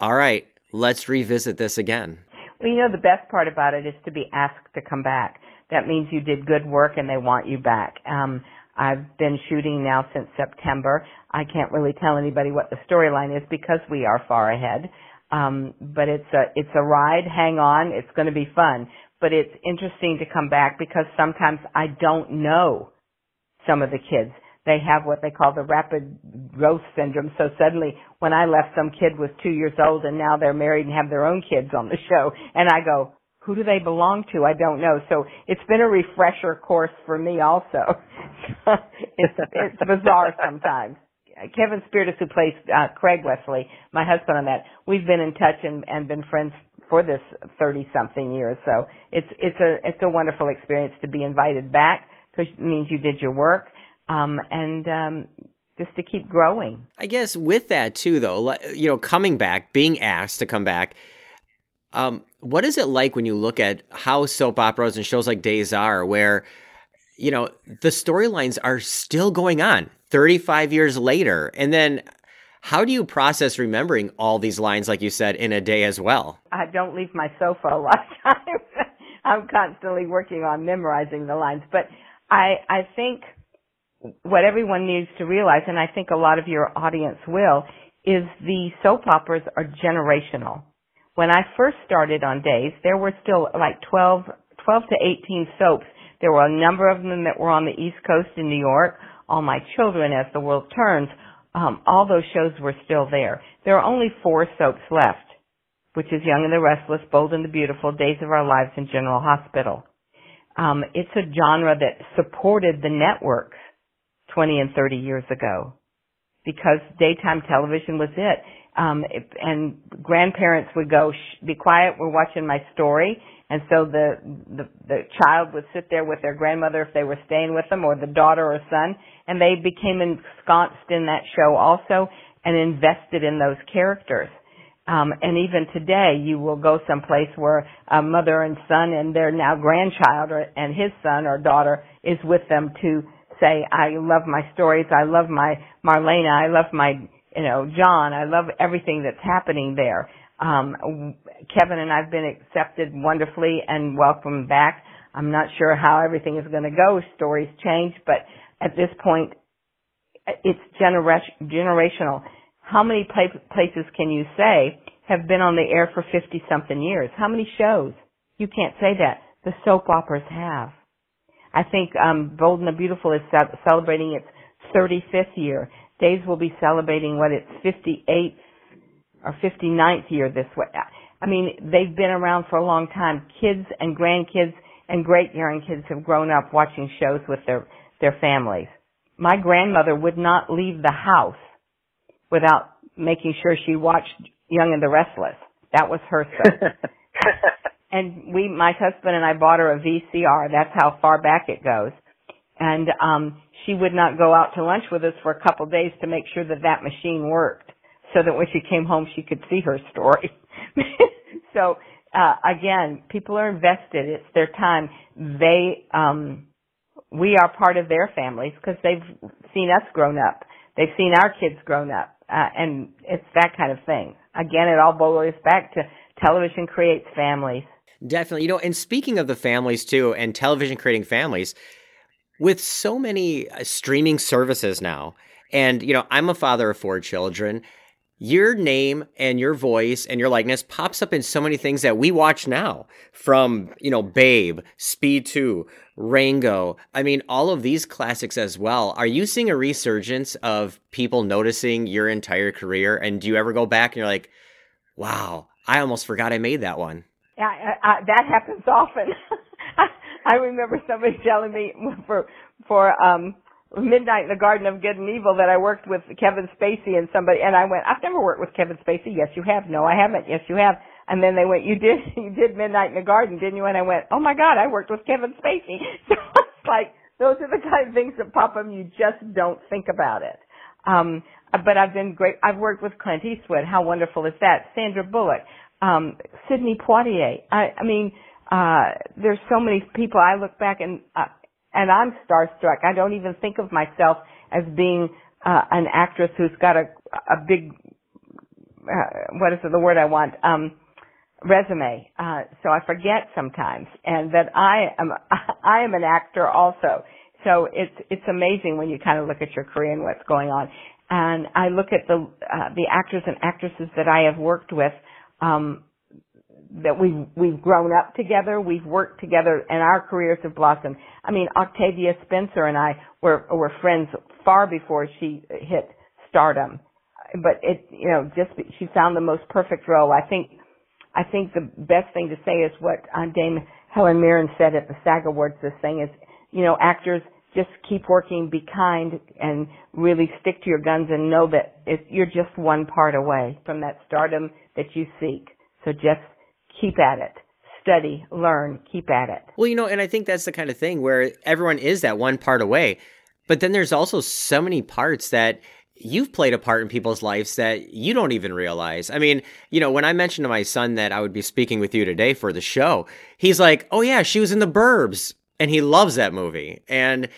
S28: "All right, let's revisit this again"?
S27: Well, you know, the best part about it is to be asked to come back. That means you did good work and they want you back. Um, I've been shooting now since September. I can't really tell anybody what the storyline is because we are far ahead. Um, but it's a it's a ride. Hang on, it's going to be fun. But it's interesting to come back because sometimes I don't know some of the kids. They have what they call the rapid growth syndrome. So suddenly, when I left, some kid was two years old, and now they're married and have their own kids on the show. And I go, who do they belong to? I don't know. So it's been a refresher course for me also. it's, it's bizarre sometimes. Kevin Spirtas, who plays uh, Craig Wesley, my husband on that, we've been in touch and, and been friends for this 30 something years. So it's, it's a, it's a wonderful experience to be invited back because it means you did your work. Um, and, um, just to keep growing.
S28: I guess with that too, though, you know, coming back, being asked to come back, um, what is it like when you look at how soap operas and shows like Days are, where you know the storylines are still going on 35 years later, and then how do you process remembering all these lines, like you said, in a day as well?
S27: I don't leave my sofa a lot of times. I'm constantly working on memorizing the lines, but I I think what everyone needs to realize, and I think a lot of your audience will, is the soap operas are generational. When I first started on days, there were still like 12, 12 to 18 soaps. There were a number of them that were on the East Coast in New York. All My Children, As the World Turns, um, all those shows were still there. There are only four soaps left, which is Young and the Restless, Bold and the Beautiful, Days of Our Lives, and General Hospital. Um, it's a genre that supported the networks 20 and 30 years ago because daytime television was it. Um, and grandparents would go, be quiet, we're watching my story. And so the, the, the child would sit there with their grandmother if they were staying with them or the daughter or son and they became ensconced in that show also and invested in those characters. Um, and even today, you will go someplace where a mother and son and their now grandchild or, and his son or daughter is with them to say, I love my stories, I love my Marlena, I love my, you know, John, I love everything that's happening there. Um, Kevin and I've been accepted wonderfully and welcomed back. I'm not sure how everything is going to go. Stories change, but at this point, it's genera- generational. How many places can you say have been on the air for 50 something years? How many shows? You can't say that. The soap operas have. I think um, Bold and the Beautiful is celebrating its 35th year. Days will be celebrating what its 58th or 59th year this way. I mean, they've been around for a long time. Kids and grandkids and great grandkids have grown up watching shows with their their families. My grandmother would not leave the house without making sure she watched Young and the Restless. That was her show. and we, my husband and I bought her a VCR. That's how far back it goes. And, um, she would not go out to lunch with us for a couple of days to make sure that that machine worked so that when she came home she could see her story. so uh, again, people are invested. It's their time. They, um, we are part of their families because they've seen us grown up. They've seen our kids grown up, uh, and it's that kind of thing. Again, it all boils back to television creates families.
S1: Definitely. You know, and speaking of the families too, and television creating families, with so many uh, streaming services now, and, you know, I'm a father of four children. Your name and your voice and your likeness pops up in so many things that we watch now from, you know, Babe, Speed 2, Rango. I mean, all of these classics as well. Are you seeing a resurgence of people noticing your entire career? And do you ever go back and you're like, wow, I almost forgot I made that one?
S27: Yeah, I, I, that happens often. I remember somebody telling me for for um Midnight in the Garden of Good and Evil that I worked with Kevin Spacey and somebody and I went, I've never worked with Kevin Spacey. Yes, you have. No, I haven't. Yes, you have. And then they went, you did, you did Midnight in the Garden, didn't you? And I went, oh my God, I worked with Kevin Spacey. So it's like, those are the kind of things that pop up. You just don't think about it. Um, but I've been great. I've worked with Clint Eastwood. How wonderful is that? Sandra Bullock, um, Sidney Poitier. I, I mean, uh, there's so many people I look back and, uh, and I'm starstruck. I don't even think of myself as being, uh, an actress who's got a, a big, uh, what is the word I want? Um, resume. Uh, so I forget sometimes and that I am, I am an actor also. So it's, it's amazing when you kind of look at your career and what's going on. And I look at the, uh, the actors and actresses that I have worked with, um, that we've we've grown up together, we've worked together, and our careers have blossomed. I mean, Octavia Spencer and I were were friends far before she hit stardom, but it you know just she found the most perfect role. I think I think the best thing to say is what uh, Dame Helen Mirren said at the SAG Awards. This thing is, you know, actors just keep working, be kind, and really stick to your guns, and know that it, you're just one part away from that stardom that you seek. So just keep at it. Study, learn, keep at it.
S1: Well, you know, and I think that's the kind of thing where everyone is that one part away. But then there's also so many parts that you've played a part in people's lives that you don't even realize. I mean, you know, when I mentioned to my son that I would be speaking with you today for the show, he's like, "Oh yeah, she was in the Burbs." And he loves that movie. And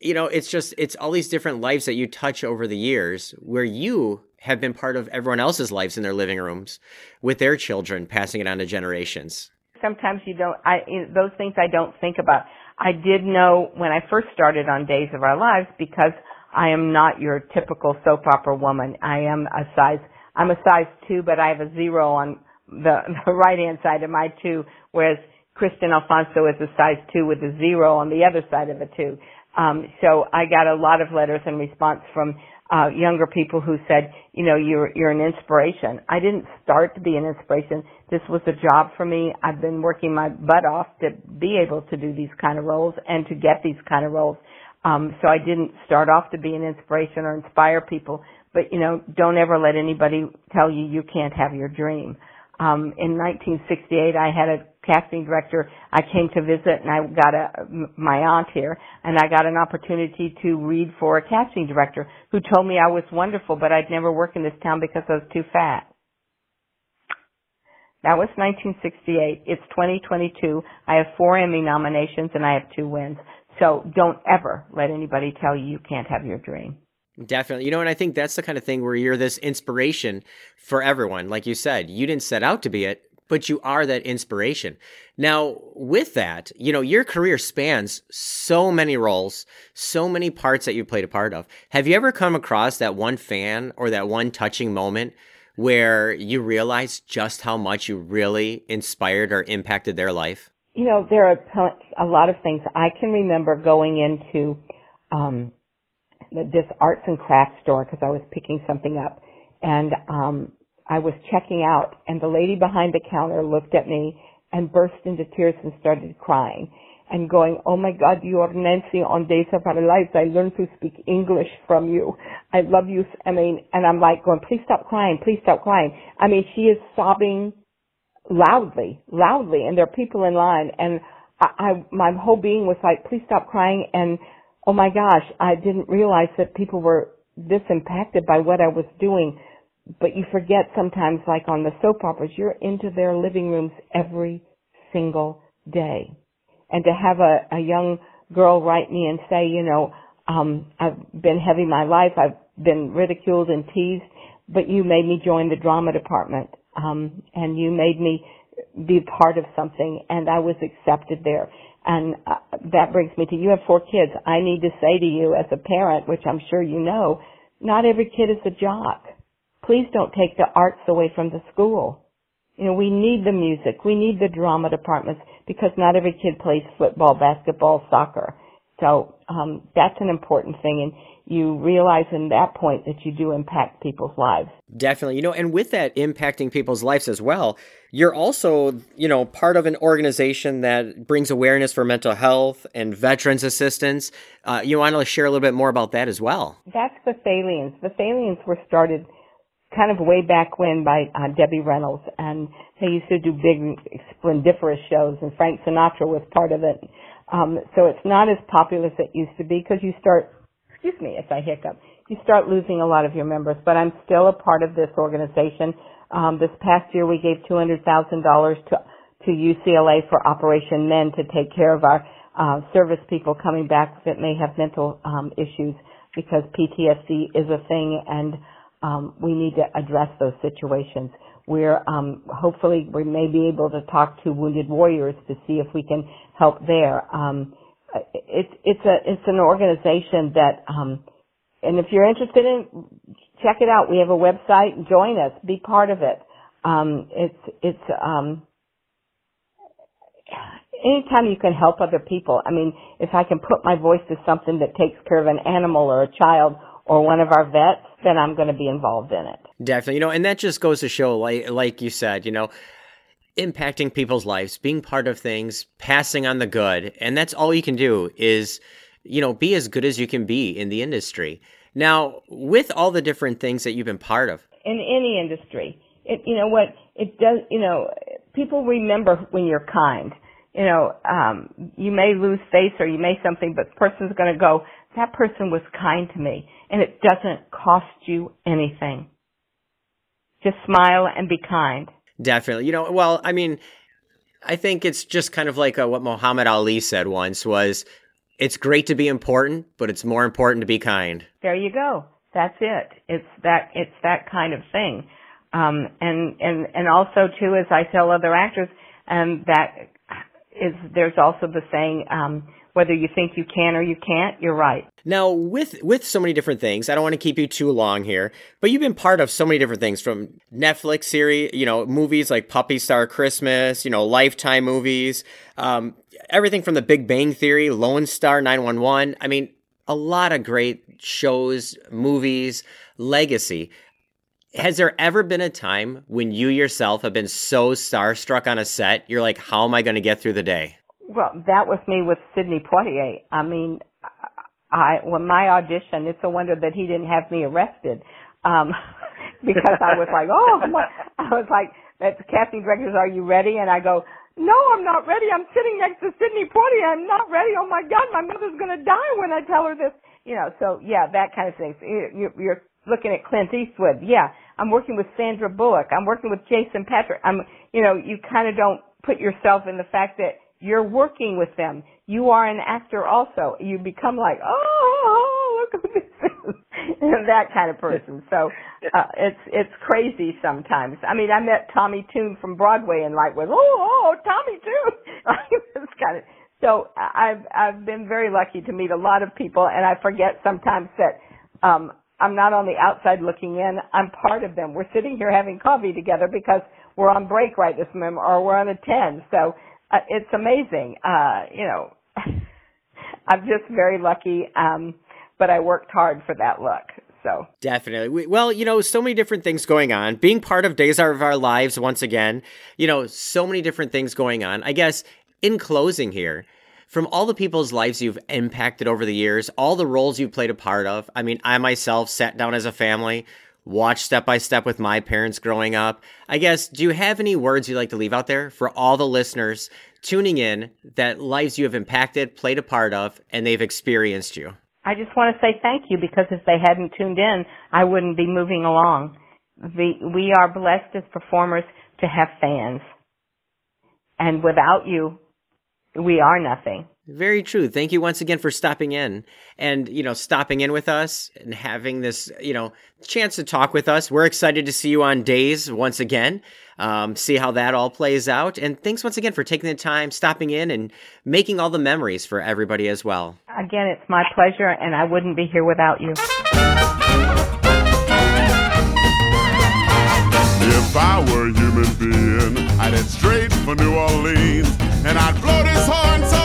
S1: you know, it's just it's all these different lives that you touch over the years where you have been part of everyone else's lives in their living rooms with their children, passing it on to generations.
S27: Sometimes you don't, I, those things I don't think about. I did know when I first started on Days of Our Lives because I am not your typical soap opera woman. I am a size, I'm a size two, but I have a zero on the, the right hand side of my two, whereas Kristian Alfonso is a size two with a zero on the other side of a two. Um, so I got a lot of letters in response from uh, younger people who said, you know, you're you're an inspiration. I didn't start to be an inspiration. This was a job for me. I've been working my butt off to be able to do these kind of roles and to get these kind of roles. Um, so I didn't start off to be an inspiration or inspire people. But you know, don't ever let anybody tell you you can't have your dream. Um, in 1968, I had a casting director. I came to visit, and I got a my aunt here, and I got an opportunity to read for a casting director who told me I was wonderful, but I'd never work in this town because I was too fat. That was 1968. It's 2022. I have four Emmy nominations and I have two wins. So don't ever let anybody tell you you can't have your dream.
S1: Definitely. You know, and I think that's the kind of thing where you're this inspiration for everyone. Like you said, you didn't set out to be it, but you are that inspiration. Now, with that, you know, your career spans so many roles, so many parts that you played a part of. Have you ever come across that one fan or that one touching moment where you realize just how much you really inspired or impacted their life?
S27: You know, there are a lot of things. I can remember going into um, this arts and crafts store because I was picking something up, and um, I was checking out, and the lady behind the counter looked at me and burst into tears and started crying and going, oh my God, you are Nancy on Days of Our Lives. I learned to speak English from you. I love you. I mean, and I'm like going, please stop crying. Please stop crying. I mean, she is sobbing loudly, loudly, and there are people in line and I, I my whole being was like, please stop crying. And oh my gosh, I didn't realize that people were this impacted by what I was doing but you forget sometimes, like on the soap operas, you're into their living rooms every single day. And to have a, a young girl write me and say, you know, um, I've been heavy my life, I've been ridiculed and teased, but you made me join the drama department, um, and you made me be part of something, and I was accepted there. And uh, that brings me to you have four kids. I need to say to you as a parent, which I'm sure you know, not every kid is a jock. Please don't take the arts away from the school. You know, we need the music. We need the drama departments because not every kid plays football, basketball, soccer. So um, that's an important thing, and you realize in that point that you do impact people's lives.
S1: Definitely. You know, and with that impacting people's lives as well, you're also, you know, part of an organization that brings awareness for mental health and veterans assistance. Uh, you want to share a little bit more about that as well?
S27: That's the Thalians. The Thalians were started kind of way back when by uh, Debbie Reynolds, and they used to do big, splendiferous shows, and Frank Sinatra was part of it. Um, so it's not as popular as it used to be because you start, excuse me if I hiccup, you start losing a lot of your members. But I'm still a part of this organization. Um, this past year we gave $200,000 to to UCLA for Operation Mend to take care of our uh, service people coming back that may have mental um, issues because PTSD is a thing and um, we need to address those situations. We're um, hopefully we may be able to talk to wounded warriors to see if we can help there. Um, it's it's a it's an organization that, um, and if you're interested in, check it out. We have a website. Join us. Be part of it. Um, it's it's um, anytime you can help other people. I mean, if I can put my voice to something that takes care of an animal or a child or one of our vets, then I'm going to be involved in it.
S1: Definitely. You know, and that just goes to show, like, like you said, you know, impacting people's lives, being part of things, passing on the good. And that's all you can do is, you know, be as good as you can be in the industry. Now, with all the different things that you've been part of,
S27: in any industry. It, you know what, it does, you know, people remember when you're kind. You know, um, you may lose face or you may something, but the person's going to go, that person was kind to me. And it doesn't cost you anything. Just smile and be kind.
S1: Definitely. You know, well, I mean, I think it's just kind of like uh, what Muhammad Ali said once was it's great to be important, but it's more important to be kind.
S27: There you go. That's it. It's that it's that kind of thing. Um and and and also too as I tell other actors um that is there's also the saying um whether you think you can or you can't, you're right.
S1: Now, with with so many different things, I don't want to keep you too long here, but you've been part of so many different things from Netflix series, you know, movies like Puppy Star Christmas, you know, Lifetime movies, um, everything from The Big Bang Theory, Lone Star 911. I mean, a lot of great shows, movies, legacy. Has there ever been a time when you yourself have been so starstruck on a set, you're like, how am I going to get through the day?
S27: Well, that was me with Sidney Poitier. I mean, I when my audition, it's a wonder that he didn't have me arrested, um, because I was like, oh, my, I was like, that's casting directors, are you ready? And I go, no, I'm not ready. I'm sitting next to Sidney Poitier. I'm not ready. Oh my God, my mother's gonna die when I tell her this. You know, so yeah, that kind of thing. So you- You're looking at Clint Eastwood. Yeah, I'm working with Sandra Bullock. I'm working with Jason Patric. I'm, you know, you kind of don't put yourself in the fact that you're working with them. You are an actor also. You become like, oh, look who this is. that kind of person. So uh, it's it's crazy sometimes. I mean, I met Tommy Tune from Broadway and like was oh oh Tommy Tune. it's kind of so I've I've been very lucky to meet a lot of people, and I forget sometimes that um, I'm not on the outside looking in. I'm part of them. We're sitting here having coffee together because we're on break right this moment, or we're on a ten. So uh, it's amazing. Uh, you know, I'm just very lucky. Um, but I worked hard for that look. So
S1: Definitely. We, well, you know, so many different things going on. Being part of Days of Our Lives once again, you know, so many different things going on. I guess in closing here, from all the people's lives you've impacted over the years, all the roles you've played a part of. I mean, I myself sat down as a family, watched step by step with my parents growing up. I guess, do you have any words you'd like to leave out there for all the listeners tuning in that lives you have impacted, played a part of, and they've experienced you?
S27: I just want to say thank you because if they hadn't tuned in, I wouldn't be moving along. we are blessed as performers to have fans. And without you, we are nothing.
S1: Very true. Thank you once again for stopping in and, you know, stopping in with us and having this, you know, chance to talk with us. We're excited to see you on days once again, um, see how that all plays out. And thanks once again for taking the time, stopping in, and making all the memories for everybody as well.
S27: Again, it's my pleasure, and I wouldn't be here without you.
S29: If I were a human being, I'd head straight for New Orleans. And I'd blow this horn so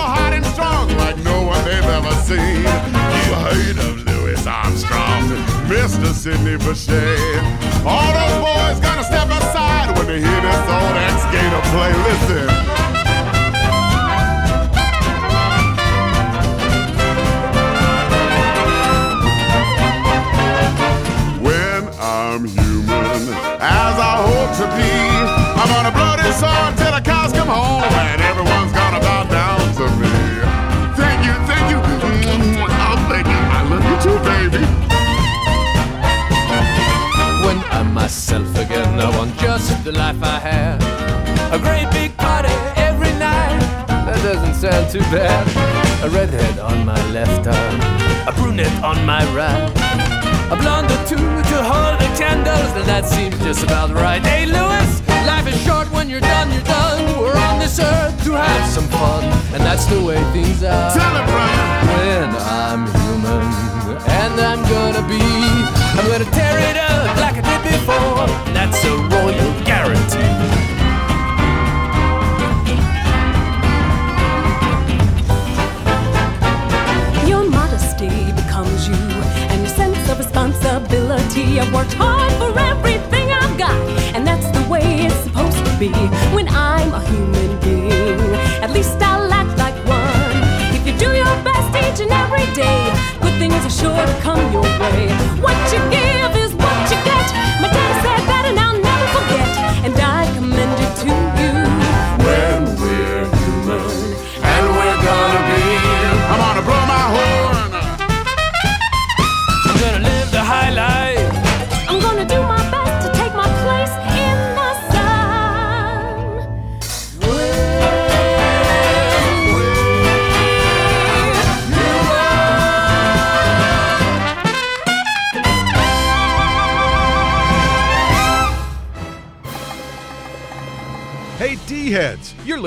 S29: ever seen. You heard of Louis Armstrong, Mr. Sidney Bechet. All those boys gonna step aside when they hear this old ex-gator play. Listen. when I'm human, as I hope to be. I'm gonna blow this horn till the cows come home, and everyone's gonna bow down to me. Thank you, thank you. Oh, thank you. I love you too, baby.
S15: When I'm myself again, I want just the life I had. A great big party every night. That doesn't sound too bad. A redhead on my left arm, a brunette on my right. A blonde or two to hold the candles, and that seems just about right. Hey, Louis, life is short when you're done, you're done. We're on this earth to have some fun, and that's the way things are.
S29: Tell it, brother.
S15: When I'm human, and I'm gonna be, I'm gonna tear it up like I did before, and that's a royal guarantee.
S30: Your modesty becomes you, and your sense of responsibility. I've worked hard for everything I've got, and that's the way it's supposed to be. When I'm a human being, at least I'll act like one. If you do your best each and every day, good things are sure to come your way. What you give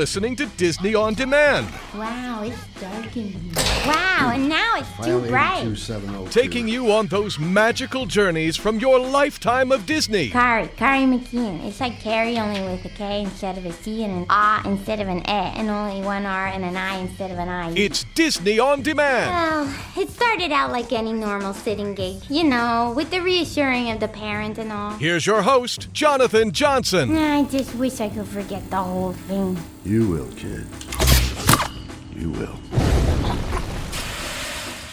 S21: listening to Disney On Demand,
S31: Wow, it's dark in here. Wow, and now it's too bright.
S21: Oh taking you on those magical journeys from your lifetime of Disney.
S31: Kari, Kari McKeon. It's like Carrie only with a K instead of a C and an A instead of an E, and only one R and an I instead of an I.
S21: It's Disney On Demand.
S31: Well, it started out like any normal sitting gig, you know, with the reassuring of the parent and all.
S21: Here's your host, Jonathan Johnson.
S31: I just wish I could forget the whole thing.
S32: You will, kid. You will.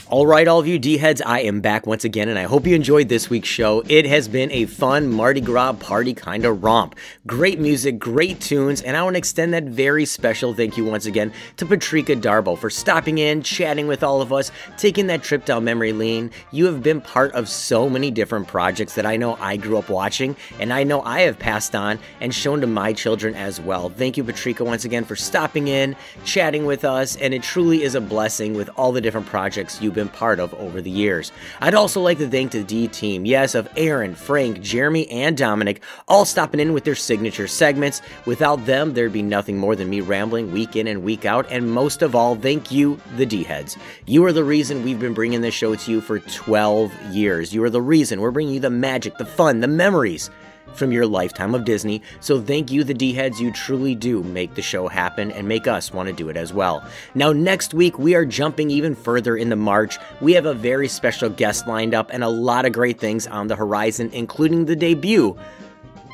S1: All right, all of you D heads, I am back once again, and I hope you enjoyed this week's show. It has been a fun Mardi Gras party kind of romp. Great music, great tunes, and I want to extend that very special thank you once again to Patrika Darbo for stopping in, chatting with all of us, taking that trip down memory lane. You have been part of so many different projects that I know I grew up watching, and I know I have passed on and shown to my children as well. Thank you, Patrika, once again for stopping in, chatting with us, and it truly is a blessing with all the different projects you've been part of over the years. I'd also like to thank the D team, yes, of Aaron, Frank, Jeremy, and Dominic, all stopping in with their signature segments. Without them, there'd be nothing more than me rambling week in and week out. And most of all, thank you, the D heads. You are the reason we've been bringing this show to you for 12 years. You are the reason we're bringing you the magic, the fun, the memories from your lifetime of Disney. So thank you, the D heads. You truly do make the show happen and make us want to do it as well. Now, next week, we are jumping even further into March. We have a very special guest lined up and a lot of great things on the horizon, including the debut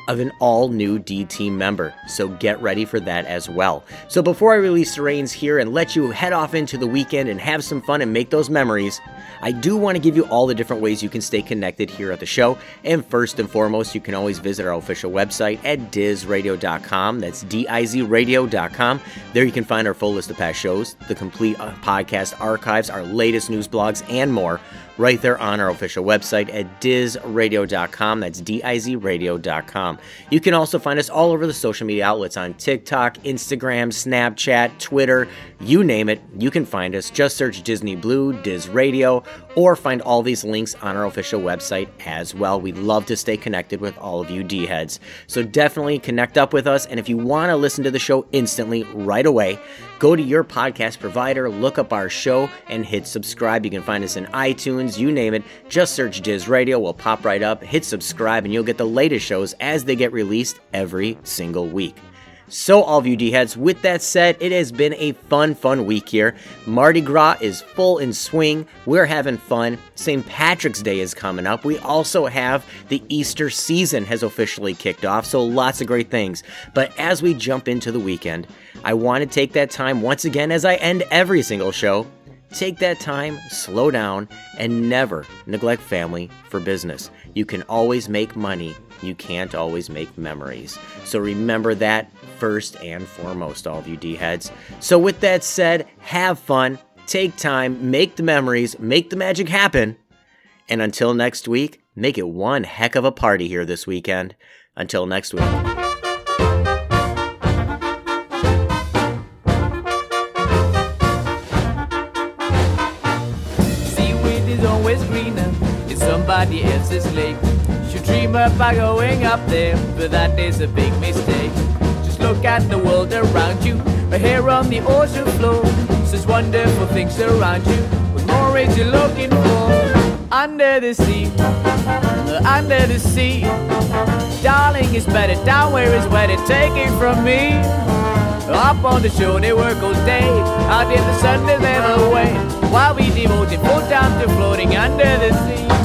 S1: of an all new D team member. So get ready for that as well. So before I release the reins here and let you head off into the weekend and have some fun and make those memories, I do want to give you all the different ways you can stay connected here at the show. And first and foremost, you can always visit our official website at dizradio.com. That's D I Z radio.com. There you can find our full list of past shows, the complete uh, podcast archives, our latest news blogs, and more. Right there on our official website at dizradio.com. That's D-I-Z radio.com. You can also find us all over the social media outlets on TikTok, Instagram, Snapchat, Twitter, you name it. You can find us. Just search Disney Blue, Diz Radio, or find all these links on our official website as well. We'd love to stay connected with all of you D heads. So definitely connect up with us. And if you want to listen to the show instantly, right away, go to your podcast provider, look up our show, and hit subscribe. You can find us in iTunes, you name it. Just search Diz Radio, we'll pop right up, hit subscribe, and you'll get the latest shows as they get released every single week. So, all of you D heads, with that said, it has been a fun, fun week here. Mardi Gras is full in swing. We're having fun. St. Patrick's Day is coming up. We also have the Easter season has officially kicked off, so lots of great things. But as we jump into the weekend, I want to take that time once again, as I end every single show, Take that time, slow down, and never neglect family for business. You can always make money, you can't always make memories. So remember that first and foremost, all of you D heads. So, with that said, have fun, take time, make the memories, make the magic happen. And until next week, make it one heck of a party here this weekend. Until next week.
S15: In somebody else's lake. You dream about going up there, but that is a big mistake. Just look at the world around you, but here on the ocean floor. Such wonderful things around you. What more is you looking for? Under the sea, under the sea. Darling, it's better down where it's wetter. Take it from me. Up on the shore, they work all day. Out in the sun, they never away. While we devoted full time to floating under the sea.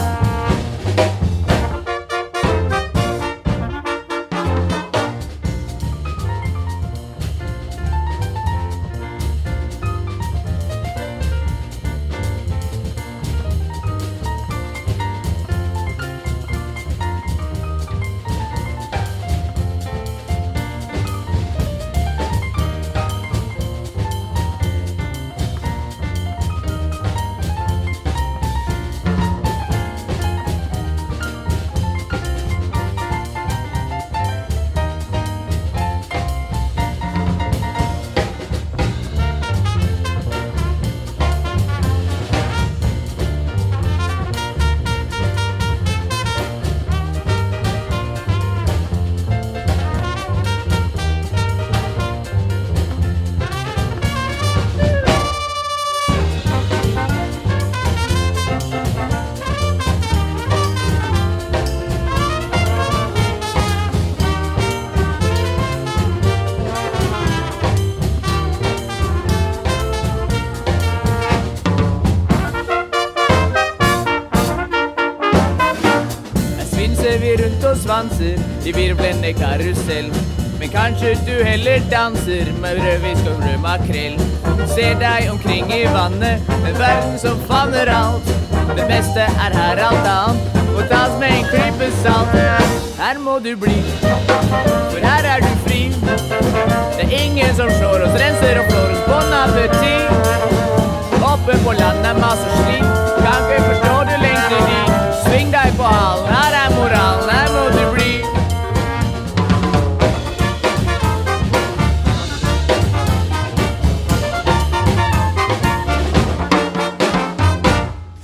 S15: Svanser i virvlende karusell. Men kanskje du heller danser med rødvisk og rød makrell. Ser deg omkring i vannet, en verden som favner alt. Det meste er her alt annet, må tas med en klype salt. Her må du bli, for her er du fri. Det er ingen som slår oss, renser og flår oss. Bon appétit. Oppe på landet er masse slik, ikke forstå du lengter dit. Sving deg på halen,